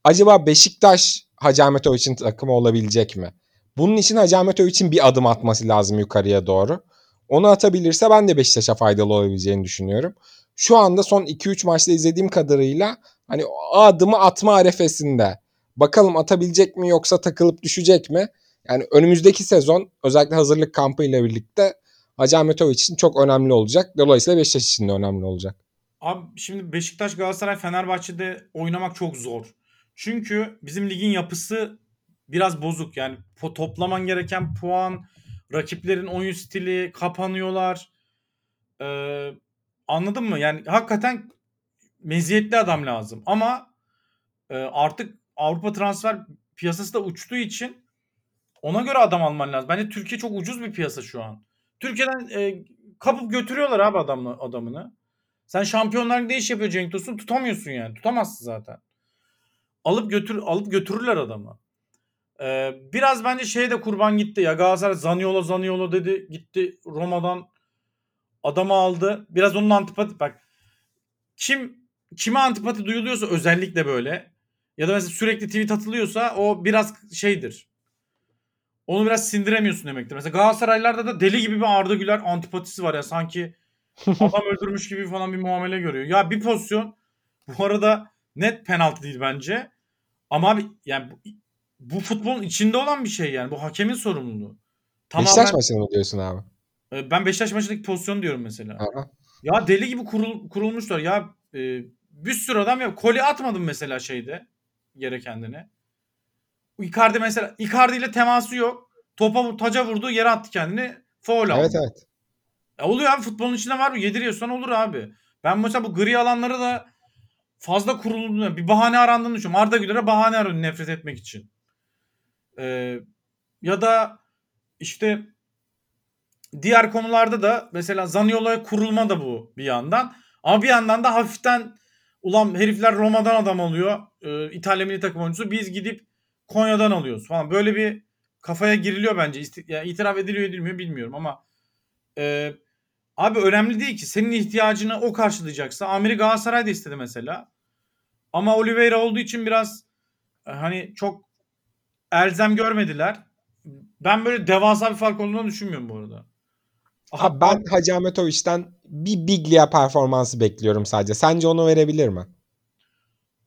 D: Acaba Beşiktaş Hacı Ahmetoviç'in takımı olabilecek mi? Bunun için Hacı Ahmetoviç'in bir adım atması lazım yukarıya doğru. Onu atabilirse ben de Beşiktaş'a faydalı olabileceğini düşünüyorum. Şu anda son 2-3 maçta izlediğim kadarıyla hani o adımı atma arefesinde. Bakalım atabilecek mi yoksa takılıp düşecek mi? Yani önümüzdeki sezon özellikle hazırlık kampı ile birlikte Hacı Ahmetoviç için çok önemli olacak. Dolayısıyla Beşiktaş için de önemli olacak.
C: Abi şimdi Beşiktaş, Galatasaray, Fenerbahçe'de oynamak çok zor. Çünkü bizim ligin yapısı biraz bozuk. Yani toplaman gereken puan, rakiplerin oyun stili, kapanıyorlar. Ee, anladın mı? Yani hakikaten meziyetli adam lazım. Ama e, artık Avrupa transfer piyasası da uçtuğu için ona göre adam alman lazım. Bence Türkiye çok ucuz bir piyasa şu an. Türkiye'den e, kapıp götürüyorlar abi adamını, adamını. Sen Şampiyonlar Ligi'de iş yapıyor Cenk Tosun tutamıyorsun yani. Tutamazsın zaten. Alıp götür alıp götürürler adamı. Ee, biraz bence şeye de kurban gitti ya. Galatasaray Zaniolo Zaniolo dedi. Gitti Roma'dan adamı aldı. Biraz onun antipati bak. Kim kime antipati duyuluyorsa özellikle böyle ya da mesela sürekli tweet atılıyorsa o biraz şeydir. Onu biraz sindiremiyorsun demektir. Mesela Galatasaraylılarda da deli gibi bir Arda Güler antipatisi var ya. Sanki adam öldürmüş gibi falan bir muamele görüyor. Ya bir pozisyon bu arada net penaltı değil bence. Ama abi yani bu, bu futbolun içinde olan bir şey yani. Bu hakemin sorumluluğu.
D: Beşiktaş maçını mı diyorsun abi?
C: E, Ben Beşiktaş maçındaki pozisyon diyorum mesela.
D: Aha.
C: Ya deli gibi kurul, kurulmuşlar. Ya e, bir sürü adam ya koli atmadım mesela şeyde yere kendine. Icardi mesela Icardi ile teması yok. Topa taca vurdu yere attı kendini. Foul aldı.
D: Evet evet.
C: Ya oluyor abi futbolun içinde var mı? Yediriyorsan olur abi. Ben mesela bu gri alanları da fazla kurulduğunu, bir bahane arandığını düşünüyorum. Arda Güler'e bahane arıyor nefret etmek için. Ee, ya da işte diğer konularda da mesela Zaniolo'ya kurulma da bu bir yandan. Ama bir yandan da hafiften ulan herifler Roma'dan adam alıyor. Ee, İtalya milli takım oyuncusu. Biz gidip Konya'dan alıyoruz falan. Böyle bir kafaya giriliyor bence. İsti- yani itiraf ediliyor edilmiyor bilmiyorum ama e, abi önemli değil ki. Senin ihtiyacını o karşılayacaksa. Amiri Galatasaray da istedi mesela. Ama Oliveira olduğu için biraz e, hani çok elzem görmediler. Ben böyle devasa bir fark olduğunu düşünmüyorum bu arada.
D: Abi ben Hacı Ahmetoviç'ten bir Biglia performansı bekliyorum sadece. Sence onu verebilir mi?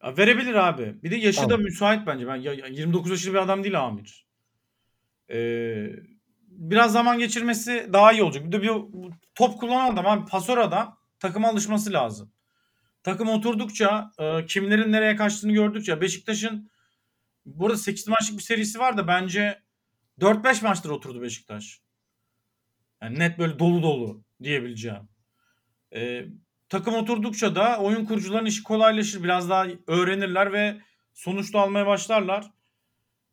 C: Ya verebilir abi. Bir de yaşı da
D: Tamam.
C: müsait bence. Ben ya- ya 29 yaşında bir adam değil Amir. Ee, biraz zaman geçirmesi daha iyi olacak. Bir de bir top kullanan adam abi pasör adam takıma alışması lazım. Takım oturdukça e, kimlerin nereye kaçtığını gördükçe Beşiktaş'ın burada 8 maçlık bir serisi var da bence 4-5 maçtır oturdu Beşiktaş. Yani net böyle dolu dolu diyebileceğim. Ee, takım oturdukça da oyun kurucuların işi kolaylaşır. Biraz daha öğrenirler ve sonuçta almaya başlarlar.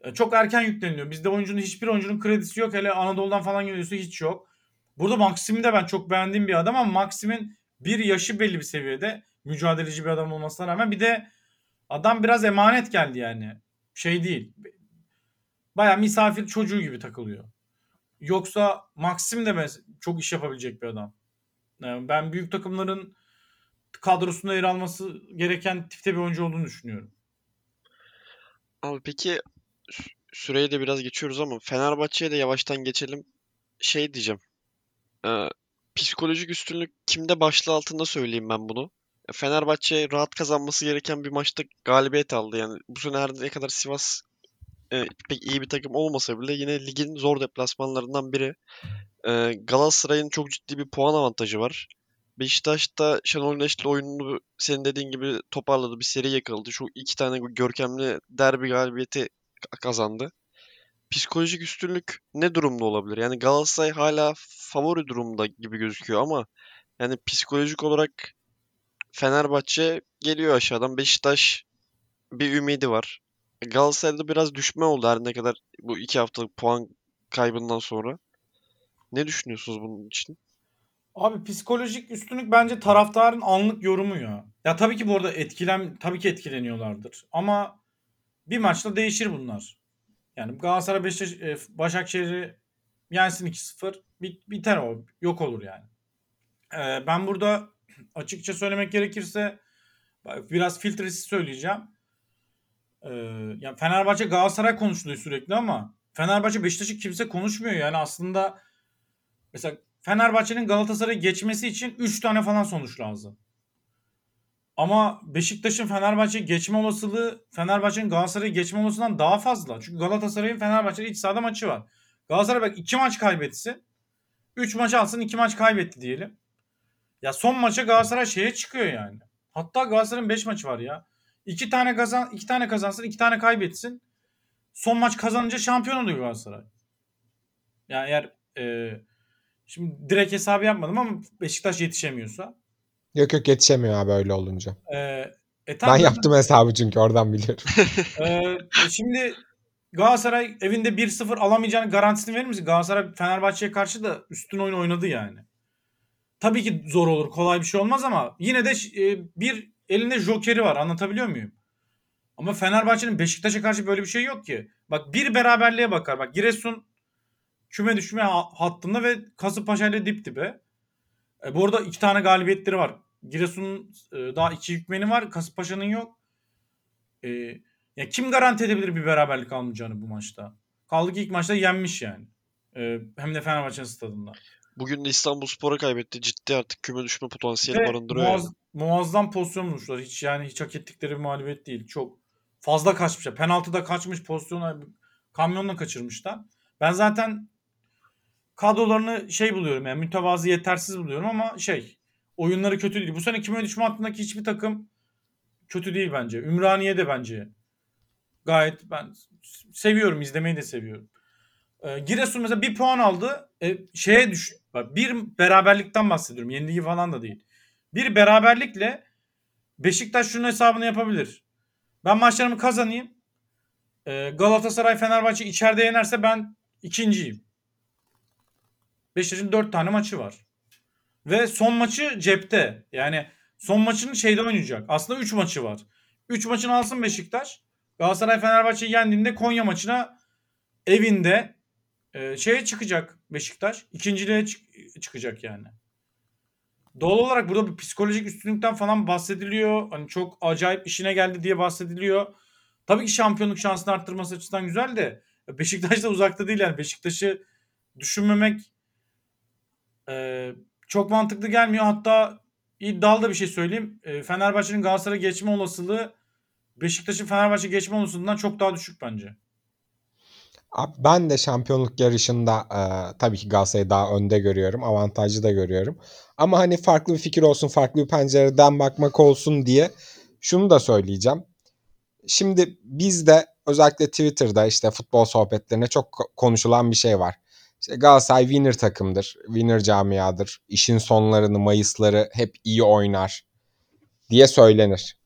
C: E, Çok erken yükleniliyor. Bizde oyuncunun hiçbir oyuncunun kredisi yok. Hele Anadolu'dan falan geliyorsa hiç yok. Burada Maxim'i de ben çok beğendiğim bir adam ama Maxim'in bir yaşı belli bir seviyede. Mücadeleci bir adam olmasına rağmen bir de adam biraz emanet geldi yani. Şey değil. Baya misafir çocuğu gibi takılıyor. Yoksa Maxim de çok iş yapabilecek bir adam. Yani ben büyük takımların kadrosunda yer alması gereken tipte bir oyuncu olduğunu düşünüyorum.
B: Abi peki süreyi de biraz geçiyoruz ama Fenerbahçe'ye de yavaştan geçelim. Şey diyeceğim. Ee, psikolojik üstünlük kimde başlığı altında söyleyeyim ben bunu. Fenerbahçe rahat kazanması gereken bir maçta galibiyet aldı. Yani bu sene her ne kadar Sivas e, pek iyi bir takım olmasa bile yine ligin zor deplasmanlarından biri. Ee, Galatasaray'ın çok ciddi bir puan avantajı var. Beşiktaş'ta Şenol Güneş'le oyununu senin dediğin gibi toparladı. Bir seri yakaladı. Şu iki tane görkemli derbi galibiyeti kazandı. Psikolojik üstünlük ne durumda olabilir? Yani Galatasaray hala favori durumda gibi gözüküyor ama yani psikolojik olarak Fenerbahçe geliyor aşağıdan. Beşiktaş bir ümidi var. Galatasaray'da biraz düşme oldu her ne kadar bu iki haftalık puan kaybından sonra. Ne düşünüyorsunuz bunun için?
C: Abi psikolojik üstünlük bence taraftarın anlık yorumu ya. Ya tabii ki bu arada etkilen tabii ki etkileniyorlardır. Ama bir maçta değişir bunlar. Yani Galatasaray Beşiktaş, e, Başakşehir'i yensin 2-0 bit- biter o. Yok olur yani. Ee, ben burada açıkça söylemek gerekirse biraz filtresiz söyleyeceğim. Ee, yani Fenerbahçe Galatasaray konuşuluyor sürekli ama Fenerbahçe Beşiktaş'ı kimse konuşmuyor yani aslında mesela Fenerbahçe'nin Galatasaray'ı geçmesi için 3 tane falan sonuç lazım. Ama Beşiktaş'ın Fenerbahçe'yi geçme olasılığı Fenerbahçe'nin Galatasaray'ı geçme olasılığından daha fazla. Çünkü Galatasaray'ın Fenerbahçe'yle iç sahada maçı var. Galatasaray bak 2 maç kaybetsin. 3 maç alsın 2 maç kaybetti diyelim. Ya son maça Galatasaray şeye çıkıyor yani. Hatta Galatasaray'ın 5 maçı var ya. 2 tane kazan 2 tane kazansın, 2 tane kaybetsin. Son maç kazanınca şampiyon oluyor Galatasaray. Yani eğer e, şimdi direkt hesabı yapmadım ama Beşiktaş yetişemiyorsa.
D: Yok yok yetişemiyor abi öyle olunca.
C: E, e,
D: Ben
C: tamam,
D: yaptım hesabı çünkü oradan biliyorum.
C: e, e, şimdi Galatasaray evinde 1-0 alamayacağını garantisini verir misin? Galatasaray Fenerbahçe'ye karşı da üstün oyun oynadı yani. Tabii ki zor olur, kolay bir şey olmaz ama yine de e, bir elinde jokeri var. Anlatabiliyor muyum? Ama Fenerbahçe'nin Beşiktaş'a karşı böyle bir şey yok ki. Bak bir beraberliğe bakar. Bak Giresun küme düşme ha- hattında ve Kasımpaşa ile dip dibe. E, bu arada iki tane galibiyetleri var. Giresun'un e, daha iki hükmeni var. Kasımpaşa'nın yok. E, ya kim garanti edebilir bir beraberlik almayacağını bu maçta? Kaldı ki ilk maçta yenmiş yani. E, hem de Fenerbahçe'nin stadında.
B: Bugün de İstanbulspor'a kaybetti. Ciddi artık küme düşme potansiyeli
C: Ve
B: barındırıyor.
C: muaz-
B: yani.
C: muazzam pozisyon bulmuşlar. Hiç yani hiç hak ettikleri bir mağlubiyet değil. Çok fazla kaçmışlar. Penaltıda kaçmış pozisyonu kamyonla kaçırmışlar. Ben zaten kadrolarını şey buluyorum yani mütevazı yetersiz buluyorum ama şey oyunları kötü değil. Bu sene küme düşme hattındaki hiçbir takım kötü değil bence. Ümraniye de bence gayet ben seviyorum izlemeyi de seviyorum. Ee, Giresun mesela bir puan aldı. E, şeye düş bak bir beraberlikten bahsediyorum. Yenilgi falan da değil. Bir beraberlikle Beşiktaş şunun hesabını yapabilir. Ben maçlarımı kazanayım. Ee, Galatasaray Fenerbahçe içeride yenerse ben ikinciyim. Beşiktaş'ın dört tane maçı var. Ve son maçı cepte. Yani son maçını şeyde oynayacak. Aslında 3 maçı var. 3 maçını alsın Beşiktaş. Galatasaray Fenerbahçe'yi yendiğinde Konya maçına evinde e, şeye çıkacak Beşiktaş. İkinciliğe çık- çıkacak yani. Doğal olarak burada bir psikolojik üstünlükten falan bahsediliyor. Hani çok acayip işine geldi diye bahsediliyor. Tabii ki şampiyonluk şansını arttırması açısından güzel de Beşiktaş da uzakta değil yani. Beşiktaş'ı düşünmemek e, çok mantıklı gelmiyor. Hatta iddialı da bir şey söyleyeyim. E, Fenerbahçe'nin Galatasaray'a geçme olasılığı Beşiktaş'ın Fenerbahçe geçme olasılığından çok daha düşük bence.
D: Abi ben de şampiyonluk yarışında e, tabii ki Galatasaray'ı daha önde görüyorum. Avantajlı da görüyorum. Ama hani farklı bir fikir olsun, farklı bir pencereden bakmak olsun diye şunu da söyleyeceğim. Şimdi bizde özellikle Twitter'da işte futbol sohbetlerine çok ko- konuşulan bir şey var. İşte Galatasaray winner takımdır, winner camiadır. İşin sonlarını, Mayısları hep iyi oynar diye söylenir.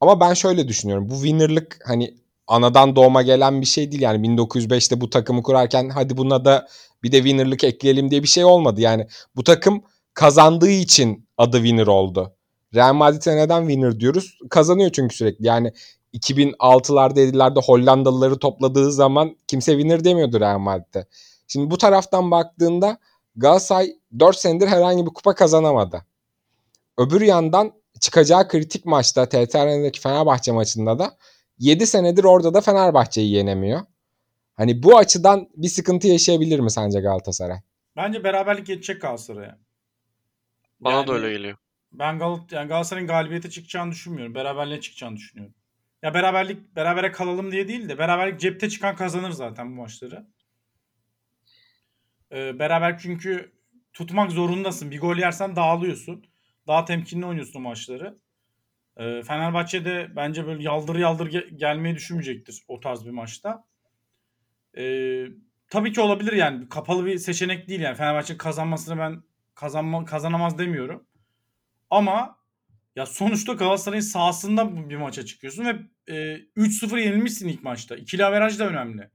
D: Ama ben şöyle düşünüyorum. Bu winner'lık hani anadan doğma gelen bir şey değil. Yani 1905'te bu takımı kurarken hadi buna da bir de winner'lık ekleyelim diye bir şey olmadı. Yani bu takım kazandığı için adı winner oldu. Real Madrid'e neden winner diyoruz? Kazanıyor çünkü sürekli. Yani 2006'larda 7'lerde Hollandalıları topladığı zaman kimse winner demiyordu Real Madrid'e. Şimdi bu taraftan baktığında Galatasaray 4 senedir herhangi bir kupa kazanamadı. Öbür yandan çıkacağı kritik maçta TT Arena'daki Fenerbahçe maçında da 7 senedir orada da Fenerbahçe'yi yenemiyor. Hani bu açıdan bir sıkıntı yaşayabilir mi sence Galatasaray?
C: Bence beraberlik yetecek Galatasaray'a.
B: Bana
C: Yani
B: da öyle geliyor.
C: Ben Gal yani Galatasaray'ın galibiyete çıkacağını düşünmüyorum. Beraberliğe çıkacağını düşünüyorum. Ya beraberlik berabere kalalım diye değil de beraberlik cepte çıkan kazanır zaten bu maçları. Ee, beraber çünkü tutmak zorundasın. Bir gol yersen dağılıyorsun. Daha temkinli oynuyorsun maçları. Ee, Fenerbahçe de bence böyle yaldır yaldır ge- gelmeyi düşünmeyecektir o tarz bir maçta. Ee, tabii ki olabilir yani. Kapalı bir seçenek değil yani. Fenerbahçe'nin kazanmasını ben kazanma, kazanamaz demiyorum. Ama ya sonuçta Galatasaray'ın sahasında bir maça çıkıyorsun ve e, 3-0 yenilmişsin ilk maçta. İkili averaj da önemli.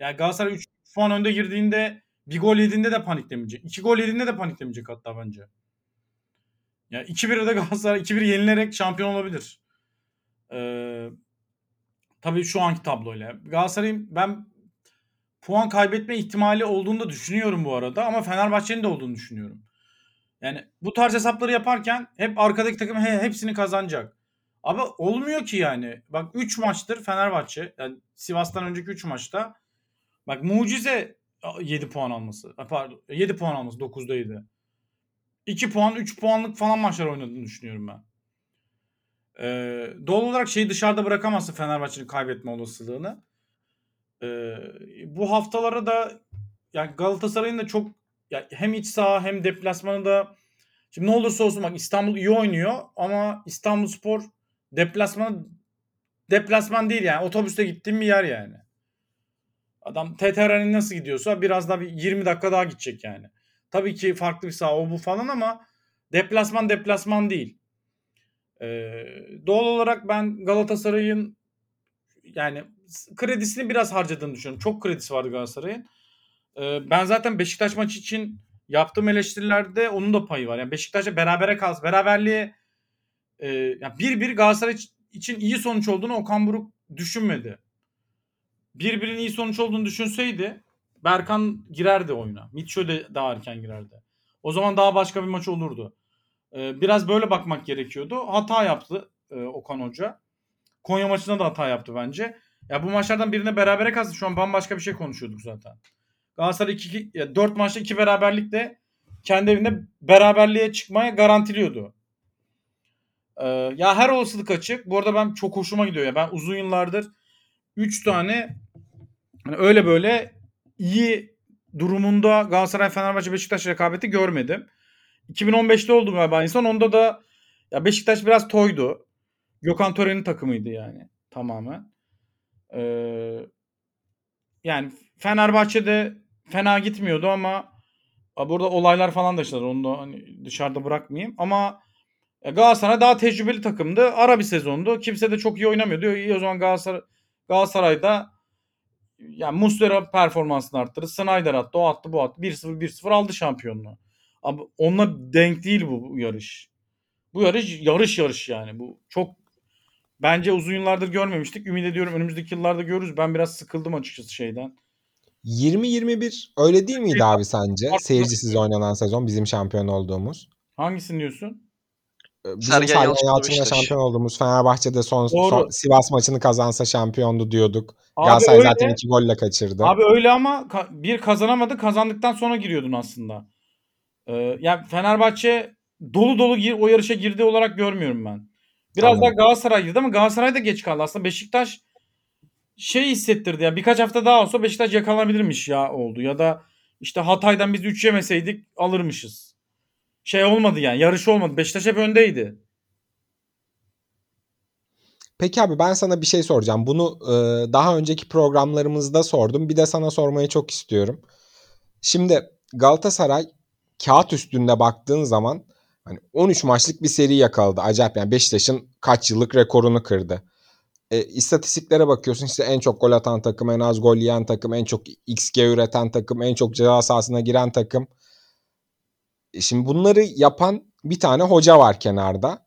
C: Yani Galatasaray 3 puan önde girdiğinde bir gol yediğinde de paniklemeyecek. 2 gol yediğinde de paniklemeyecek hatta bence. Yani 2-1'e de Galatasaray 2-1 yenilerek şampiyon olabilir. Ee, tabii şu anki tabloyla. Galatasaray'ın ben puan kaybetme ihtimali olduğunu da düşünüyorum bu arada ama Fenerbahçe'nin de olduğunu düşünüyorum. Yani bu tarz hesapları yaparken hep arkadaki takım he, hepsini kazanacak. Abi olmuyor ki yani. Bak 3 maçtır Fenerbahçe. Yani Sivas'tan önceki 3 maçta. Bak mucize 7 puan alması. Pardon 7 puan alması 9'da 7. 2 puan 3 puanlık falan maçlar oynadığını düşünüyorum ben. Ee, doğal olarak şeyi dışarıda bırakamazsın Fenerbahçe'nin kaybetme olasılığını. Ee, bu haftalara da yani Galatasaray'ın da çok ya hem iç saha hem deplasmanı da şimdi ne olursa olsun bak İstanbul iyi oynuyor ama İstanbulspor deplasmanı deplasman değil yani otobüste gittiğim bir yer yani. Adam TTR'nin nasıl gidiyorsa biraz daha bir 20 dakika daha gidecek yani. Tabii ki farklı bir saha o bu falan ama deplasman deplasman değil. Ee, doğal olarak ben Galatasaray'ın yani kredisini biraz harcadığını düşünüyorum. Çok kredisi vardı Galatasaray'ın. Ee, ben zaten Beşiktaş maçı için yaptığım eleştirilerde onun da payı var. Yani Beşiktaş'a berabere kalsın. Beraberliğe e, yani bir bir Galatasaray için iyi sonuç olduğunu Okan Buruk düşünmedi. Bir birin iyi sonuç olduğunu düşünseydi Berkan girerdi oyuna. Mitchell de daha erken girerdi. O zaman daha başka bir maç olurdu. Ee, biraz böyle bakmak gerekiyordu. Hata yaptı e, Okan Hoca. Konya maçında da hata yaptı bence. Ya bu maçlardan birine berabere kalsın. Şu an bambaşka bir şey konuşuyorduk zaten. Galatasaray 2, 2, ya 4 maçta 2 beraberlikle kendi evinde beraberliğe çıkmaya garantiliyordu. Ee, ya her olasılık açık. Bu arada ben çok hoşuma gidiyor ya. Ben uzun yıllardır 3 tane hani öyle böyle iyi durumunda Galatasaray, Fenerbahçe, Beşiktaş rekabeti görmedim. 2015'te oldu galiba en son. Onda da ya Beşiktaş biraz toydu. Gökhan Tören'in takımıydı yani tamamen. Ee, yani Fenerbahçe'de fena gitmiyordu ama burada olaylar falan da yaşadılar. Onu da hani dışarıda bırakmayayım. Ama e, Galatasaray daha tecrübeli takımdı. Ara bir sezondu. Kimse de çok iyi oynamıyordu. İyi o zaman Galatasaray Galatasaray'da yani Muslera performansını arttırdı. Snyder attı, o attı, bu attı. 1-0 1-0 aldı şampiyonluğu. Ama onunla denk değil bu, bu yarış. Bu yarış yarış yarış yani. Bu çok bence uzun yıllardır görmemiştik. Ümit ediyorum önümüzdeki yıllarda görürüz. Ben biraz sıkıldım açıkçası şeyden.
D: 20-21 öyle değil miydi abi sence? Seyircisiz oynanan sezon bizim şampiyon olduğumuz.
C: Hangisini diyorsun?
D: Ee, Bizim
B: Sergen Beşiktaş.
D: şampiyon olduğumuz Fenerbahçe'de son,
C: Doğru.
D: son Sivas maçını kazansa şampiyondu diyorduk.
C: Abi
D: Galatasaray
C: öyle.
D: zaten iki golle kaçırdı.
C: Abi öyle ama ka- bir kazanamadı. Kazandıktan sonra giriyordun aslında. Ee, yani Fenerbahçe dolu dolu gir, o yarışa girdiği olarak görmüyorum ben. Biraz
D: Anladım.
C: daha Galatasaray girdi ama Galatasaray da geç kaldı. Aslında Beşiktaş şey hissettirdi ya birkaç hafta daha olsa Beşiktaş yakalanabilirmiş ya oldu. Ya da işte Hatay'dan biz 3 yemeseydik alırmışız. Şey olmadı yani yarış olmadı. Beşiktaş hep öndeydi.
D: Peki abi ben sana bir şey soracağım. Bunu e, daha önceki programlarımızda sordum. Bir de sana sormayı çok istiyorum. Şimdi Galatasaray kağıt üstünde baktığın zaman hani 13 maçlık bir seri yakaladı. Acayip yani Beşiktaş'ın kaç yıllık rekorunu kırdı. E, istatistiklere bakıyorsun işte en çok gol atan takım, en az gol yiyen takım, en çok XG üreten takım, en çok ceza sahasına giren takım. E, Şimdi bunları yapan bir tane hoca var kenarda.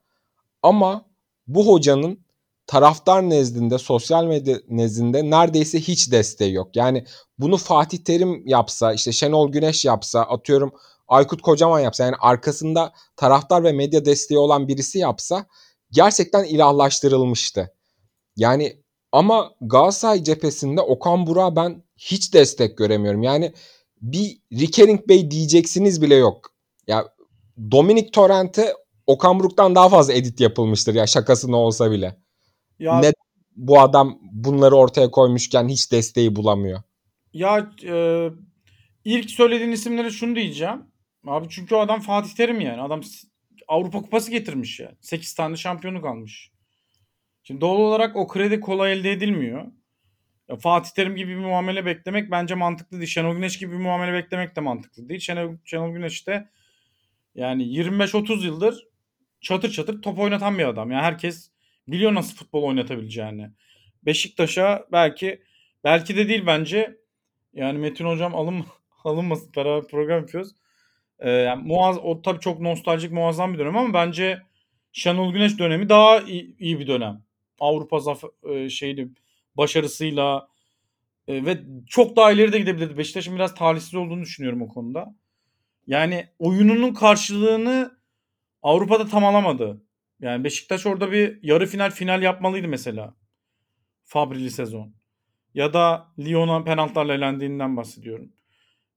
D: Ama bu hocanın taraftar nezdinde, sosyal medya nezdinde neredeyse hiç desteği yok. Yani bunu Fatih Terim yapsa, işte Şenol Güneş yapsa, atıyorum Aykut Kocaman yapsa, yani arkasında taraftar ve medya desteği olan birisi yapsa gerçekten ilahlaştırılmıştı. Yani ama Galatasaray cephesinde Okan Burak'a ben hiç destek göremiyorum. Yani bir Rikering Bey diyeceksiniz bile yok. Ya Dominic Torrent'e Okan Buruk'tan daha fazla edit yapılmıştır ya şakasına olsa bile.
C: Ya
D: Ne bu adam bunları ortaya koymuşken hiç desteği bulamıyor.
C: Ya e, ilk söylediğin isimlere şunu diyeceğim. Abi çünkü o adam Fatih Terim yani. Adam Avrupa Kupası getirmiş ya. 8 tane şampiyonluk almış. Şimdi doğal olarak o kredi kolay elde edilmiyor. Ya Fatih Terim gibi bir muamele beklemek bence mantıklı değil. Şenol Güneş gibi bir muamele beklemek de mantıklı değil. Şenol, Şenol Güneş de yani 25-30 yıldır çatır çatır top oynatan bir adam. Yani herkes biliyor nasıl futbol oynatabileceğini. Beşiktaş'a belki belki de değil bence yani Metin hocam alın alınmasın beraber program yapıyoruz. Ee, yani muaz o tabii çok nostaljik muazzam bir dönem ama bence Şenol Güneş dönemi daha iyi, iyi bir dönem. Avrupa zafer e, şeyli başarısıyla e, ve çok daha ileri de gidebilirdi. Beşiktaş'ın biraz talihsiz olduğunu düşünüyorum o konuda. Yani oyununun karşılığını Avrupa'da tam alamadı. Yani Beşiktaş orada bir yarı final final yapmalıydı mesela. Fabrili sezon. Ya da Lyon'a penaltılarla elendiğinden bahsediyorum.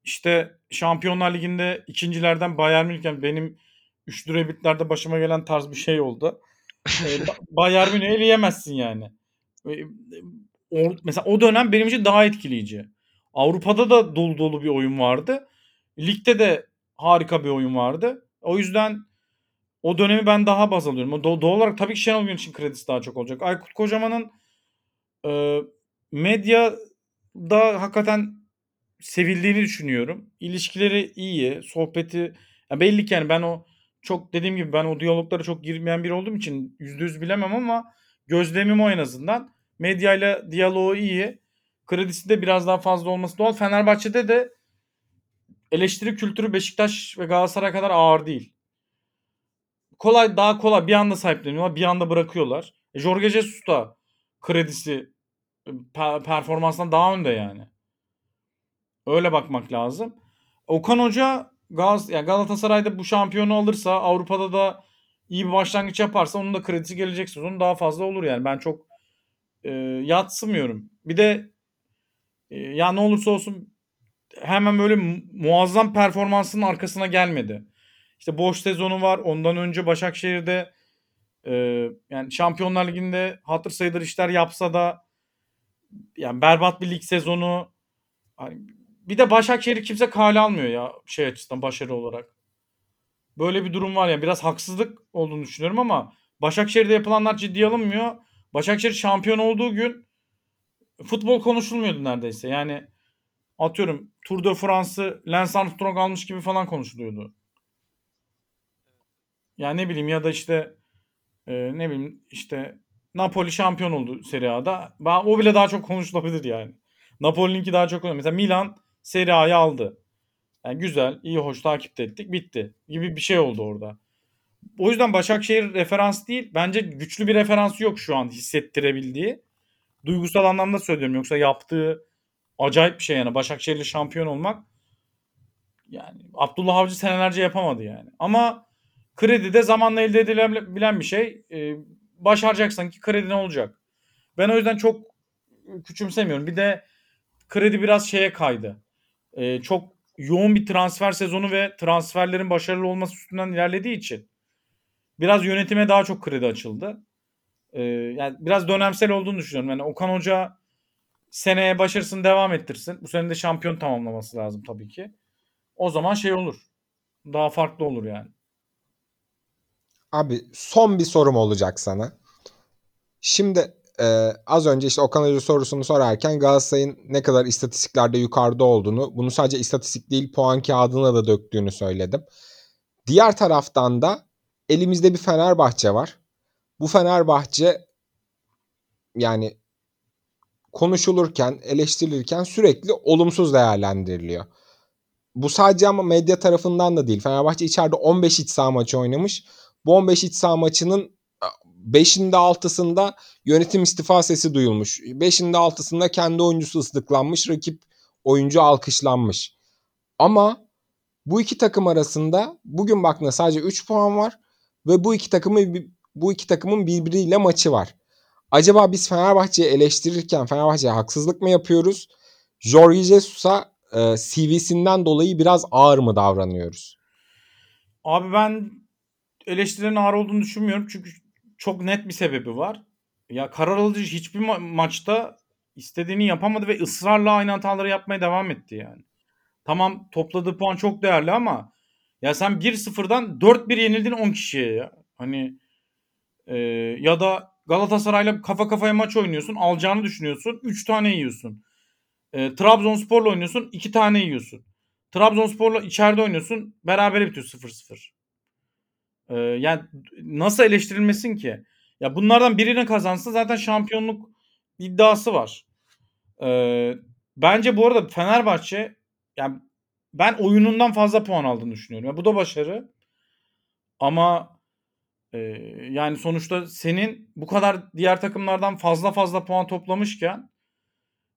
C: İşte Şampiyonlar Ligi'nde ikincilerden Bayern Münih yani benim üçlü rebitlerde başıma gelen tarz bir şey oldu. Ee, Ba- Bayern Münih'i eleyemezsin yani. Ee, o- Mesela o dönem benim için daha etkileyici. Avrupa'da da dolu dolu bir oyun vardı. Ligde de harika bir oyun vardı. O yüzden o dönemi ben daha baz alıyorum. Do- doğal olarak tabii ki Şenol Güneş'in kredisi daha çok olacak. Aykut Kocaman'ın e, medyada hakikaten sevildiğini düşünüyorum. İlişkileri iyi, sohbeti ya belli ki yani ben o çok dediğim gibi ben o diyaloglara çok girmeyen biri olduğum için yüzde yüz bilemem ama gözlemim o en azından. Medyayla diyaloğu iyi. Kredisi de biraz daha fazla olması doğal. Fenerbahçe'de de eleştiri kültürü Beşiktaş ve Galatasaray kadar ağır değil. Kolay daha kolay bir anda sahipleniyorlar bir anda bırakıyorlar. E, Jorge Jesus da kredisi e, pe- performansından daha önde yani. Öyle bakmak lazım. Okan Hoca Gaz yani Galatasaray'da bu şampiyonu alırsa Avrupa'da da iyi bir başlangıç yaparsa onun da kredisi gelecek sezon daha fazla olur yani. Ben çok e, yatsımıyorum. Bir de e, ya ne olursa olsun hemen böyle mu- muazzam performansının arkasına gelmedi. İşte boş sezonu var. Ondan önce Başakşehir'de e, yani Şampiyonlar Ligi'nde hatır sayılır işler yapsa da yani berbat bir lig sezonu hani bir de Başakşehir'i kimse kale almıyor ya şey açısından başarı olarak. Böyle bir durum var ya biraz haksızlık olduğunu düşünüyorum ama Başakşehir'de yapılanlar ciddiye alınmıyor. Başakşehir şampiyon olduğu gün futbol konuşulmuyordu neredeyse. Yani atıyorum Tour de France'ı Lance Armstrong almış gibi falan konuşuluyordu. Yani ne bileyim ya da işte e, ne bileyim işte Napoli şampiyon oldu Serie A'da. O bile daha çok konuşulabilir yani. Napoli'ninki daha çok Mesela Milan Serie A'yı aldı. Yani güzel, iyi, hoş takip ettik. Bitti. Gibi bir şey oldu orada. O yüzden Başakşehir referans değil. Bence güçlü bir referansı yok şu an hissettirebildiği. Duygusal anlamda söylüyorum. Yoksa yaptığı acayip bir şey yani. Başakşehir'le şampiyon olmak yani Abdullah Avcı senelerce yapamadı yani. Ama kredi de zamanla elde edilebilen bir şey. Ee, başaracaksan ki kredi ne olacak? Ben o yüzden çok küçümsemiyorum. Bir de kredi biraz şeye kaydı. Ee, çok yoğun bir transfer sezonu ve transferlerin başarılı olması üstünden ilerlediği için biraz yönetime daha çok kredi açıldı. Ee, yani biraz dönemsel olduğunu düşünüyorum. Yani Okan Hoca seneye başarısını devam ettirsin. Bu sene de şampiyon tamamlaması lazım tabii ki. O zaman şey olur. Daha farklı olur yani.
D: Abi son bir sorum olacak sana. Şimdi e, az önce işte Okan Hoca sorusunu sorarken Galatasaray'ın ne kadar istatistiklerde yukarıda olduğunu, bunu sadece istatistik değil puan kağıdına da döktüğünü söyledim. Diğer taraftan da elimizde bir Fenerbahçe var. Bu Fenerbahçe yani konuşulurken, eleştirilirken sürekli olumsuz değerlendiriliyor. Bu sadece ama medya tarafından da değil. Fenerbahçe içeride 15 iç saha maçı oynamış. Bu 15 iç saha maçının 5'inde 6'sında yönetim istifa sesi duyulmuş. 5'inde 6'sında kendi oyuncusu ıslıklanmış, rakip oyuncu alkışlanmış. Ama bu iki takım arasında bugün baktığında sadece 3 puan var ve bu iki takımın bu iki takımın birbiriyle maçı var. Acaba biz Fenerbahçe'yi eleştirirken Fenerbahçe'ye haksızlık mı yapıyoruz? Jorge Jesus'a e, CV'sinden dolayı biraz ağır mı davranıyoruz?
C: Abi ben eleştirilerin ağır olduğunu düşünmüyorum. Çünkü çok net bir sebebi var. Ya karar alıcı hiçbir ma- maçta istediğini yapamadı ve ısrarla aynı hataları yapmaya devam etti yani. Tamam topladığı puan çok değerli ama ya sen 1-0'dan 4-1 yenildin 10 kişiye ya. Hani e, ya da Galatasaray'la kafa kafaya maç oynuyorsun. Alacağını düşünüyorsun. 3 tane yiyorsun. E, Trabzonspor'la oynuyorsun. 2 tane yiyorsun. Trabzonspor'la içeride oynuyorsun. Berabere bitiyor 0-0. E, yani nasıl eleştirilmesin ki? Ya bunlardan birini kazansa zaten şampiyonluk iddiası var. E, bence bu arada Fenerbahçe yani ben oyunundan fazla puan aldığını düşünüyorum. Ya bu da başarı. Ama e, yani sonuçta senin bu kadar diğer takımlardan fazla fazla puan toplamışken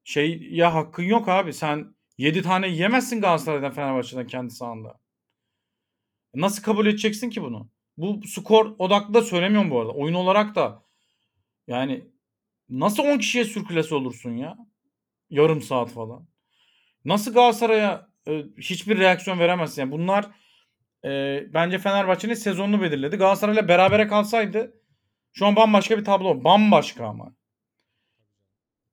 C: şey ya hakkın yok abi. Sen 7 tane yemezsin Galatasaray'dan Fenerbahçe'den kendi sahanda. Nasıl kabul edeceksin ki bunu? Bu skor odaklı da söylemiyorum bu arada. Oyun olarak da yani nasıl 10 kişiye sürkülesi olursun ya? Yarım saat falan. Nasıl Galatasaray'a e, hiçbir reaksiyon veremezsin? Yani bunlar e, bence Fenerbahçe'nin sezonunu belirledi. Galatasaray'la berabere kalsaydı şu an bambaşka bir tablo. Bambaşka ama.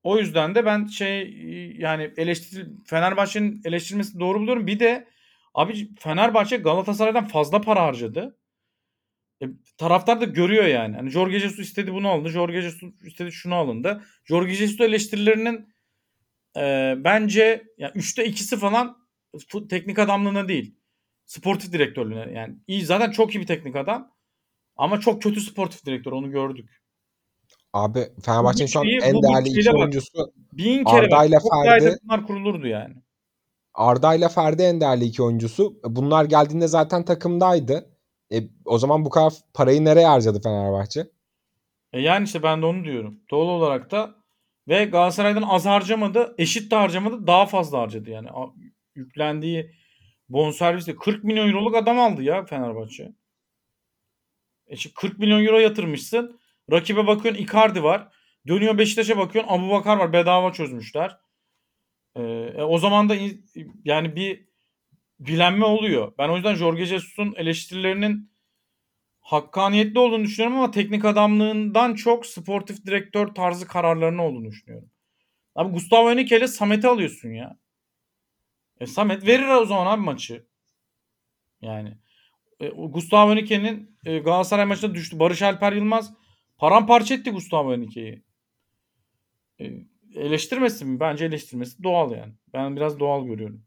C: O yüzden de ben şey yani eleştir Fenerbahçe'nin eleştirilmesi doğru buluyorum. Bir de abi Fenerbahçe Galatasaray'dan fazla para harcadı. E, taraftar da görüyor yani. Hani Jorge Jesus istedi bunu alındı. Jorge Jesus istedi şunu alındı. Jorge Jesus eleştirilerinin e, bence yani 3'te 2'si falan teknik adamlığına değil. Sportif direktörlüğüne yani. iyi zaten çok iyi bir teknik adam. Ama çok kötü sportif direktör onu gördük.
D: Abi Fenerbahçe'nin şu an en
C: bu
D: değerli iki
C: bak.
D: oyuncusu
C: Bin kere
D: Arda ile Ferdi-
C: takımlar kurulurdu yani.
D: Arda ile Ferdi en değerli iki oyuncusu. Bunlar geldiğinde zaten takımdaydı. E, o zaman bu kadar parayı nereye harcadı Fenerbahçe?
C: E yani işte ben de onu diyorum. Doğal olarak da ve Galatasaray'dan az harcamadı, eşit de harcamadı, daha fazla harcadı yani. Yüklendiği bonservisle 40 milyon euroluk adam aldı ya Fenerbahçe. E şimdi 40 milyon euro yatırmışsın. Rakibe bakıyorsun Icardi var. Dönüyor Beşiktaş'a bakıyorsun Abu Bakar var. Bedava çözmüşler. E, e, o zaman da yani bir bilenme oluyor. Ben o yüzden Jorge Jesus'un eleştirilerinin hakkaniyetli olduğunu düşünüyorum ama teknik adamlığından çok sportif direktör tarzı kararlarının olduğunu düşünüyorum. Abi Gustavo Henrique ile Samet'i alıyorsun ya. E, Samet verir o zaman abi maçı. Yani e, Gustavo Henrique'nin e, Galatasaray maçında düştü. Barış Alper Yılmaz paramparça etti Gustavo Henrique'yi. E, eleştirmesin mi? Bence eleştirmesi doğal yani. Ben biraz doğal görüyorum.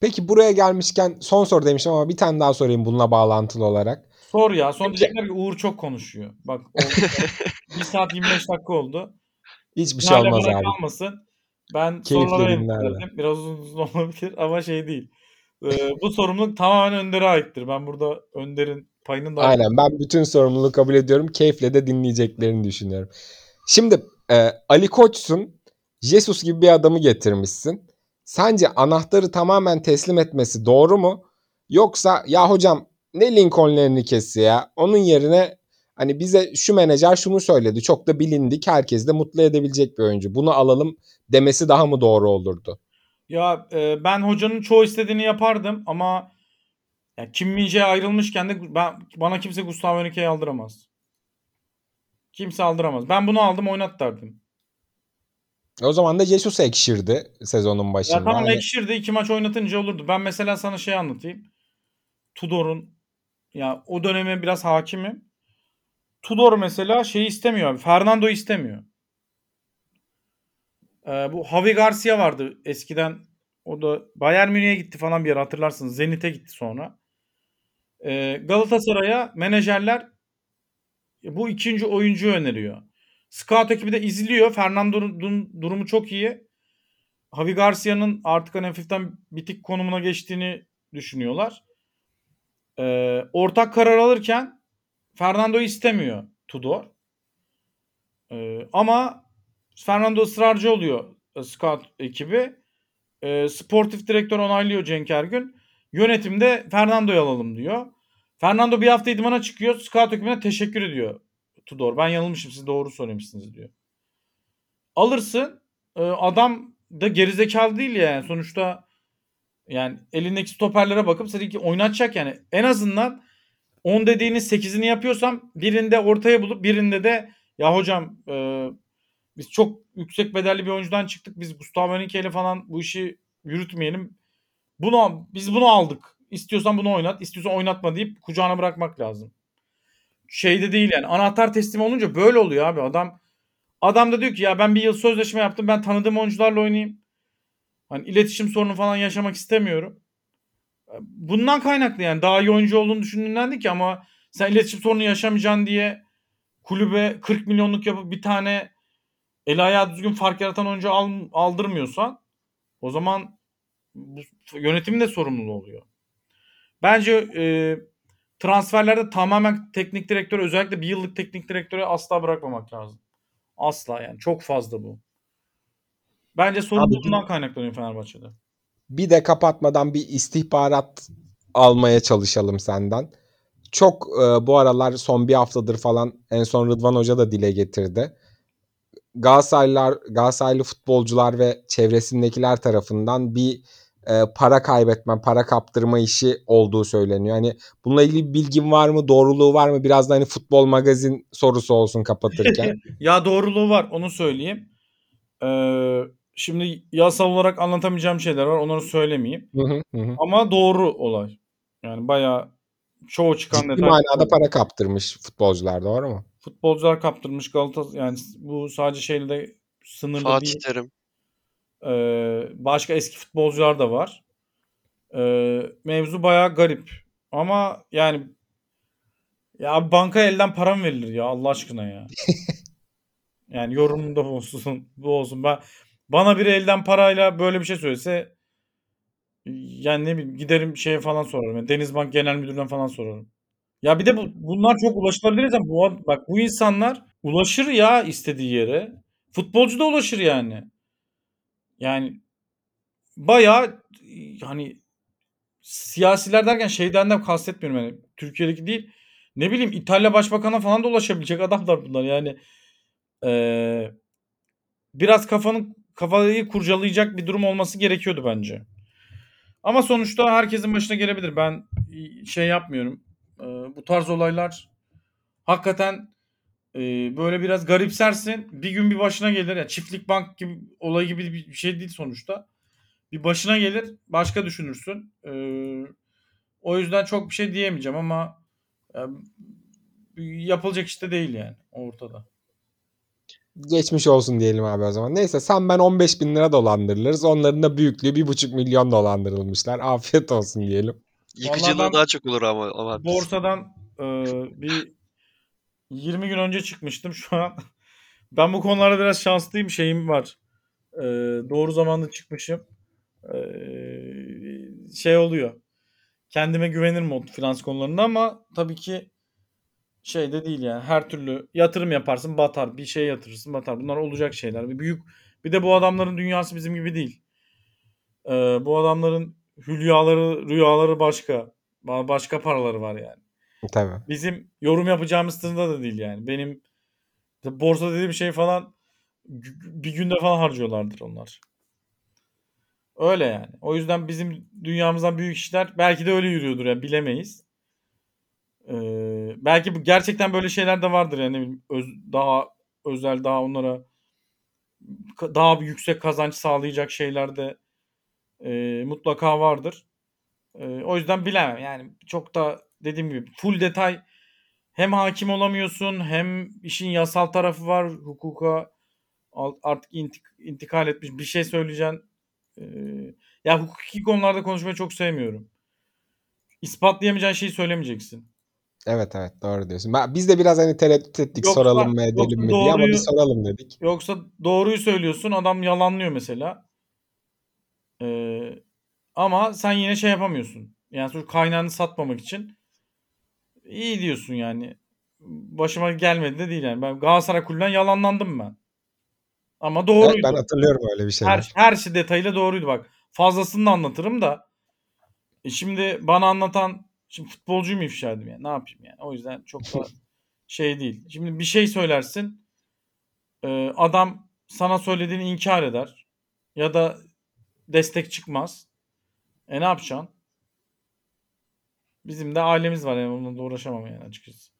D: Peki buraya gelmişken son soru demiştim ama bir tane daha sorayım bununla bağlantılı olarak.
C: Sor ya. Son diyecekler ki Uğur çok konuşuyor. Bak oldu. 1 saat 25 dakika oldu.
D: Hiçbir şey olmaz abi.
C: kalmasın. Ben
D: Keyifle
C: sorulara verdim. Biraz uzun uzun olabilir ama şey değil. Ee, bu sorumluluk tamamen Önder'e aittir. Ben burada Önder'in payının da
D: Aynen ben bütün sorumluluğu kabul ediyorum. Keyifle de dinleyeceklerini düşünüyorum. Şimdi e, Ali Koç'sun. Jesus gibi bir adamı getirmişsin. Sence anahtarı tamamen teslim etmesi doğru mu? Yoksa ya hocam ne Lincoln'lerini kesi ya. Onun yerine hani bize şu menajer şunu söyledi. Çok da bilindik. Herkes de mutlu edebilecek bir oyuncu. Bunu alalım demesi daha mı doğru olurdu?
C: Ya e, ben hocanın çoğu istediğini yapardım ama ya Kim Min-jae ayrılmışken de ben bana kimse Gustavo Henrique'yi aldıramaz. Kimse aldıramaz. Ben bunu aldım oynat derdim.
D: O zaman da Jesus ekşirdi sezonun başında.
C: Ya tamam
D: Hani-
C: ekşirdi iki maç oynatınca olurdu. Ben mesela sana şey anlatayım. Tudor'un ya o döneme biraz hakimim. Tudor mesela şeyi istemiyor abi. Fernando'yu istemiyor. Ee, bu Javi Garcia vardı eskiden. O da Bayern Münih'e gitti falan bir yer hatırlarsınız. Zenit'e gitti sonra. Ee, Galatasaray'a menajerler bu ikinci oyuncuyu öneriyor. Scout ekibi de izliyor. Fernando'nun durumu çok iyi. Javi Garcia'nın artık hani hafiften bitik konumuna geçtiğini düşünüyorlar. Ee, ortak karar alırken Fernando'yu istemiyor Tudor. Ee, ama Fernando ısrarcı oluyor e, scout ekibi. Ee, sportif direktör onaylıyor Cenk Ergün. Yönetimde Fernando'yu alalım diyor. Fernando bir hafta idmana çıkıyor. Scout ekibine teşekkür ediyor Tudor. Ben yanılmışım siz doğru söylemişsiniz diyor. Alırsın. e, adam da gerizekalı değil yani. Sonuçta yani elindeki stoperlere bakıp seni ki oynatacak yani. En azından 10 dediğiniz 8'ini yapıyorsam birinde ortaya bulup birinde de ya hocam e, biz çok yüksek bedelli bir oyuncudan çıktık. Biz Gustavo Henrique ile falan bu işi yürütmeyelim. Bunu biz bunu aldık. İstiyorsan bunu oynat, istiyorsan oynatma deyip kucağına bırakmak lazım. Şeyde değil yani. Anahtar teslim olunca böyle oluyor abi. Adam adam da diyor ki ya ben bir yıl sözleşme yaptım. Ben tanıdığım oyuncularla oynayayım. Hani iletişim sorunu falan yaşamak istemiyorum. Bundan kaynaklı yani daha iyi oyuncu olduğunu düşündüğünden değil ki ama sen iletişim sorunu yaşamayacaksın diye kulübe 40 milyonluk yapıp bir tane el ayağı düzgün fark yaratan oyuncu al, aldırmıyorsan o zaman bu yönetimin de sorumluluğu oluyor. Bence e, transferlerde tamamen teknik direktör özellikle bir yıllık teknik direktöre asla bırakmamak lazım. Asla yani çok fazla bu. Bence sorun bundan kaynaklanıyor Fenerbahçe'de.
D: Bir de kapatmadan bir istihbarat almaya çalışalım senden. Çok e, bu aralar son bir haftadır falan en son Rıdvan Hoca da dile getirdi. Galatasaraylılar, Galatasaraylı futbolcular ve çevresindekiler tarafından bir e, para kaybetme, para kaptırma işi olduğu söyleniyor. Hani bununla ilgili bir bilgin var mı, doğruluğu var mı? Biraz da hani futbol magazin sorusu olsun kapatırken.
C: Ya doğruluğu var onu söyleyeyim. Ee, şimdi yasal olarak anlatamayacağım şeyler var onları söylemeyeyim.
D: Hı hı, hı.
C: Ama doğru olay. Yani bayağı çoğu çıkan
D: Ciddi
C: detay.
D: manada para kaptırmış futbolcular doğru mu?
C: Futbolcular kaptırmış Galatasaray yani bu sadece şeyle de sınırlı
B: Fatih
C: değil.
B: Terim.
C: Ee, başka eski futbolcular da var. Ee, mevzu bayağı garip. Ama yani ya banka elden para mı verilir ya Allah aşkına ya. yani yorumunda olsun bu olsun. Ben bana biri elden parayla böyle bir şey söylese yani ne bileyim giderim şeye falan sorarım. Yani Denizbank Genel Müdürü'ne falan sorarım. Ya bir de bu, bunlar çok ulaşılabilir. Bu, bak bu insanlar ulaşır ya istediği yere. Futbolcu da ulaşır yani. Yani bayağı hani siyasiler derken şeyden de kastetmiyorum yani Türkiye'deki değil. Ne bileyim İtalya Başbakan'a falan da ulaşabilecek adamlar bunlar yani. Eee, biraz kafanın kafayı kurcalayacak bir durum olması gerekiyordu bence. Ama sonuçta herkesin başına gelebilir. Ben şey yapmıyorum. Eee, bu tarz olaylar hakikaten eee, böyle biraz garipsersin. Bir gün bir başına gelir. Ya çiftlik bank gibi olay gibi bir şey değil sonuçta. bir başına gelir başka düşünürsün. Ee, o yüzden çok bir şey diyemeyeceğim ama e, yapılacak işte değil yani ortada.
D: Geçmiş olsun diyelim abi o zaman. Neyse sen ben 15 bin lira dolandırılırız. Onların da büyüklüğü 1,5 milyon dolandırılmışlar. Afiyet olsun diyelim.
B: Yıkıcılığı
C: ben
B: daha çok olur ama. ama
C: Borsadan e, bir 20 gün önce çıkmıştım şu an. Ben bu konularda biraz şanslıyım. Şeyim var. E, doğru zamanda çıkmışım. E, şey oluyor. Kendime güvenirim o finans konularında ama tabii ki şey de değil yani. Her türlü yatırım yaparsın batar. Bir şey yatırırsın batar. Bunlar olacak şeyler. Bir büyük bir de bu adamların dünyası bizim gibi değil. E, bu adamların hülyaları, rüyaları başka. Ba- Başka paraları var yani
D: Tabii.
C: bizim yorum yapacağımız tında da değil yani. Benim borsa dediğim şey falan bir günde falan harcıyorlardır onlar. Öyle yani. O yüzden bizim dünyamızdan büyük işler belki de öyle yürüyordur yani bilemeyiz. Ee, belki bu gerçekten böyle şeyler de vardır yani öz- daha özel daha onlara daha yüksek kazanç sağlayacak şeyler de e, mutlaka vardır. E, o yüzden bilemem yani çok da dediğim gibi full detay hem hakim olamıyorsun hem işin yasal tarafı var hukuka artık intik- intikal etmiş bir şey söyleyeceksin. Ee, ya hukuki konularda konuşmayı çok sevmiyorum. İspatlayamayacağın şeyi söylemeyeceksin.
D: Evet evet doğru diyorsun. Ben, biz de biraz hani tereddüt ettik
C: Yoksa-
D: soralım mı edelim mi diye ama bir soralım dedik.
C: Yoksa doğruyu söylüyorsun adam yalanlıyor mesela. Ee, ama sen yine şey yapamıyorsun. Yani sonra kaynağını satmamak için iyi diyorsun yani. Başıma gelmedi de değil yani. Ben Galatasaray kulübünden yalanlandım ben. Ama doğruydu.
D: Evet, ben hatırlıyorum öyle bir şeyler.
C: Her, her şey detayıyla doğruydu bak. Fazlasını da anlatırım da. E şimdi bana anlatan şimdi futbolcuyu mu ifşa edeyim yani? Ne yapayım yani? O yüzden çok da şey değil. Şimdi bir şey söylersin. e, adam sana söylediğini inkar eder. Ya da destek çıkmaz. E ne yapacaksın? Bizim de ailemiz var yani onunla da uğraşamam yani açıkçası.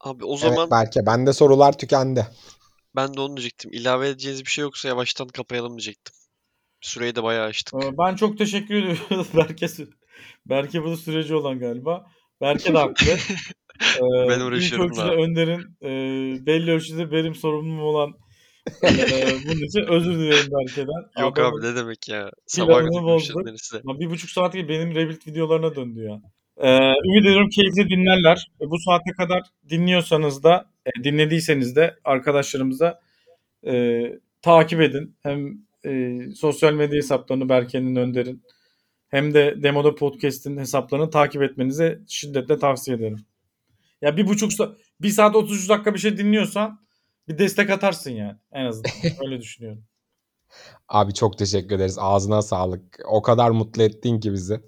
B: Abi o zaman
D: Evet Berke bende sorular tükendi.
B: ben de onu diyecektim. İlave edeceğiniz bir şey yoksa yavaştan kapayalım diyecektim. Süreyi de bayağı açtık.
C: Ee, Ben çok teşekkür ediyorum. Berke, Berke bu süreci olan galiba. Berke de haklı. Ee,
B: Ben uğraşıyorum
C: İlk ölçüde. Önder'in e, belli ölçüde benim sorumluluğum olan e, bunun için özür dilerim Berke'den.
B: Yok
C: Adamın
B: abi ne demek ya. Sabah kadar size.
C: Bir buçuk saat gibi benim Rebuild videolarına döndü ya. Ee, ümit ediyorum keyifli dinlerler. E, Bu saate kadar dinliyorsanız da dinlediyseniz de arkadaşlarımıza e, takip edin. Hem e, sosyal medya hesaplarını Berke'nin Önder'in hem de Demoda Podcast'in hesaplarını takip etmenizi şiddetle tavsiye ederim. Ya bir buçuk saat, bir saat 33 dakika bir şey dinliyorsan bir destek atarsın yani en azından. Öyle düşünüyorum.
D: Abi çok teşekkür ederiz. Ağzına sağlık. O kadar mutlu ettin ki bizi.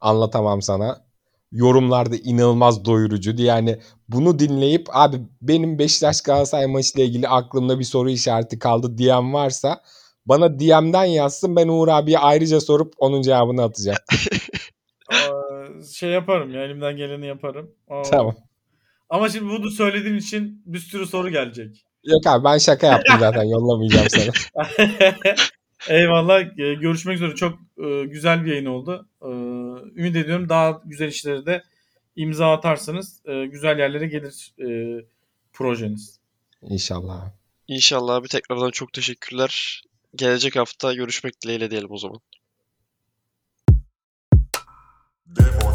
D: Anlatamam sana. Yorumlarda inanılmaz doyurucuydu. Yani bunu dinleyip abi benim Beşiktaş Galatasaray maçıyla ilgili aklımda bir soru işareti kaldı diyen varsa bana DM'den yazsın. Ben Uğur abiye ayrıca sorup onun cevabını atacağım.
C: Aa, şey yaparım ya elimden geleni yaparım. Aa,
D: tamam.
C: Ama şimdi bunu söylediğin için bir sürü soru gelecek.
D: Yok abi ben şaka yaptım zaten yollamayacağım sana.
C: Eyvallah. Ee, Görüşmek üzere. Çok e, güzel bir yayın oldu. Ee, Ümit ediyorum daha güzel işlere de imza atarsanız e, güzel yerlere gelir e, projeniz.
D: İnşallah.
B: İnşallah abi tekrardan çok teşekkürler. Gelecek hafta görüşmek dileğiyle diyelim o zaman.
E: Demo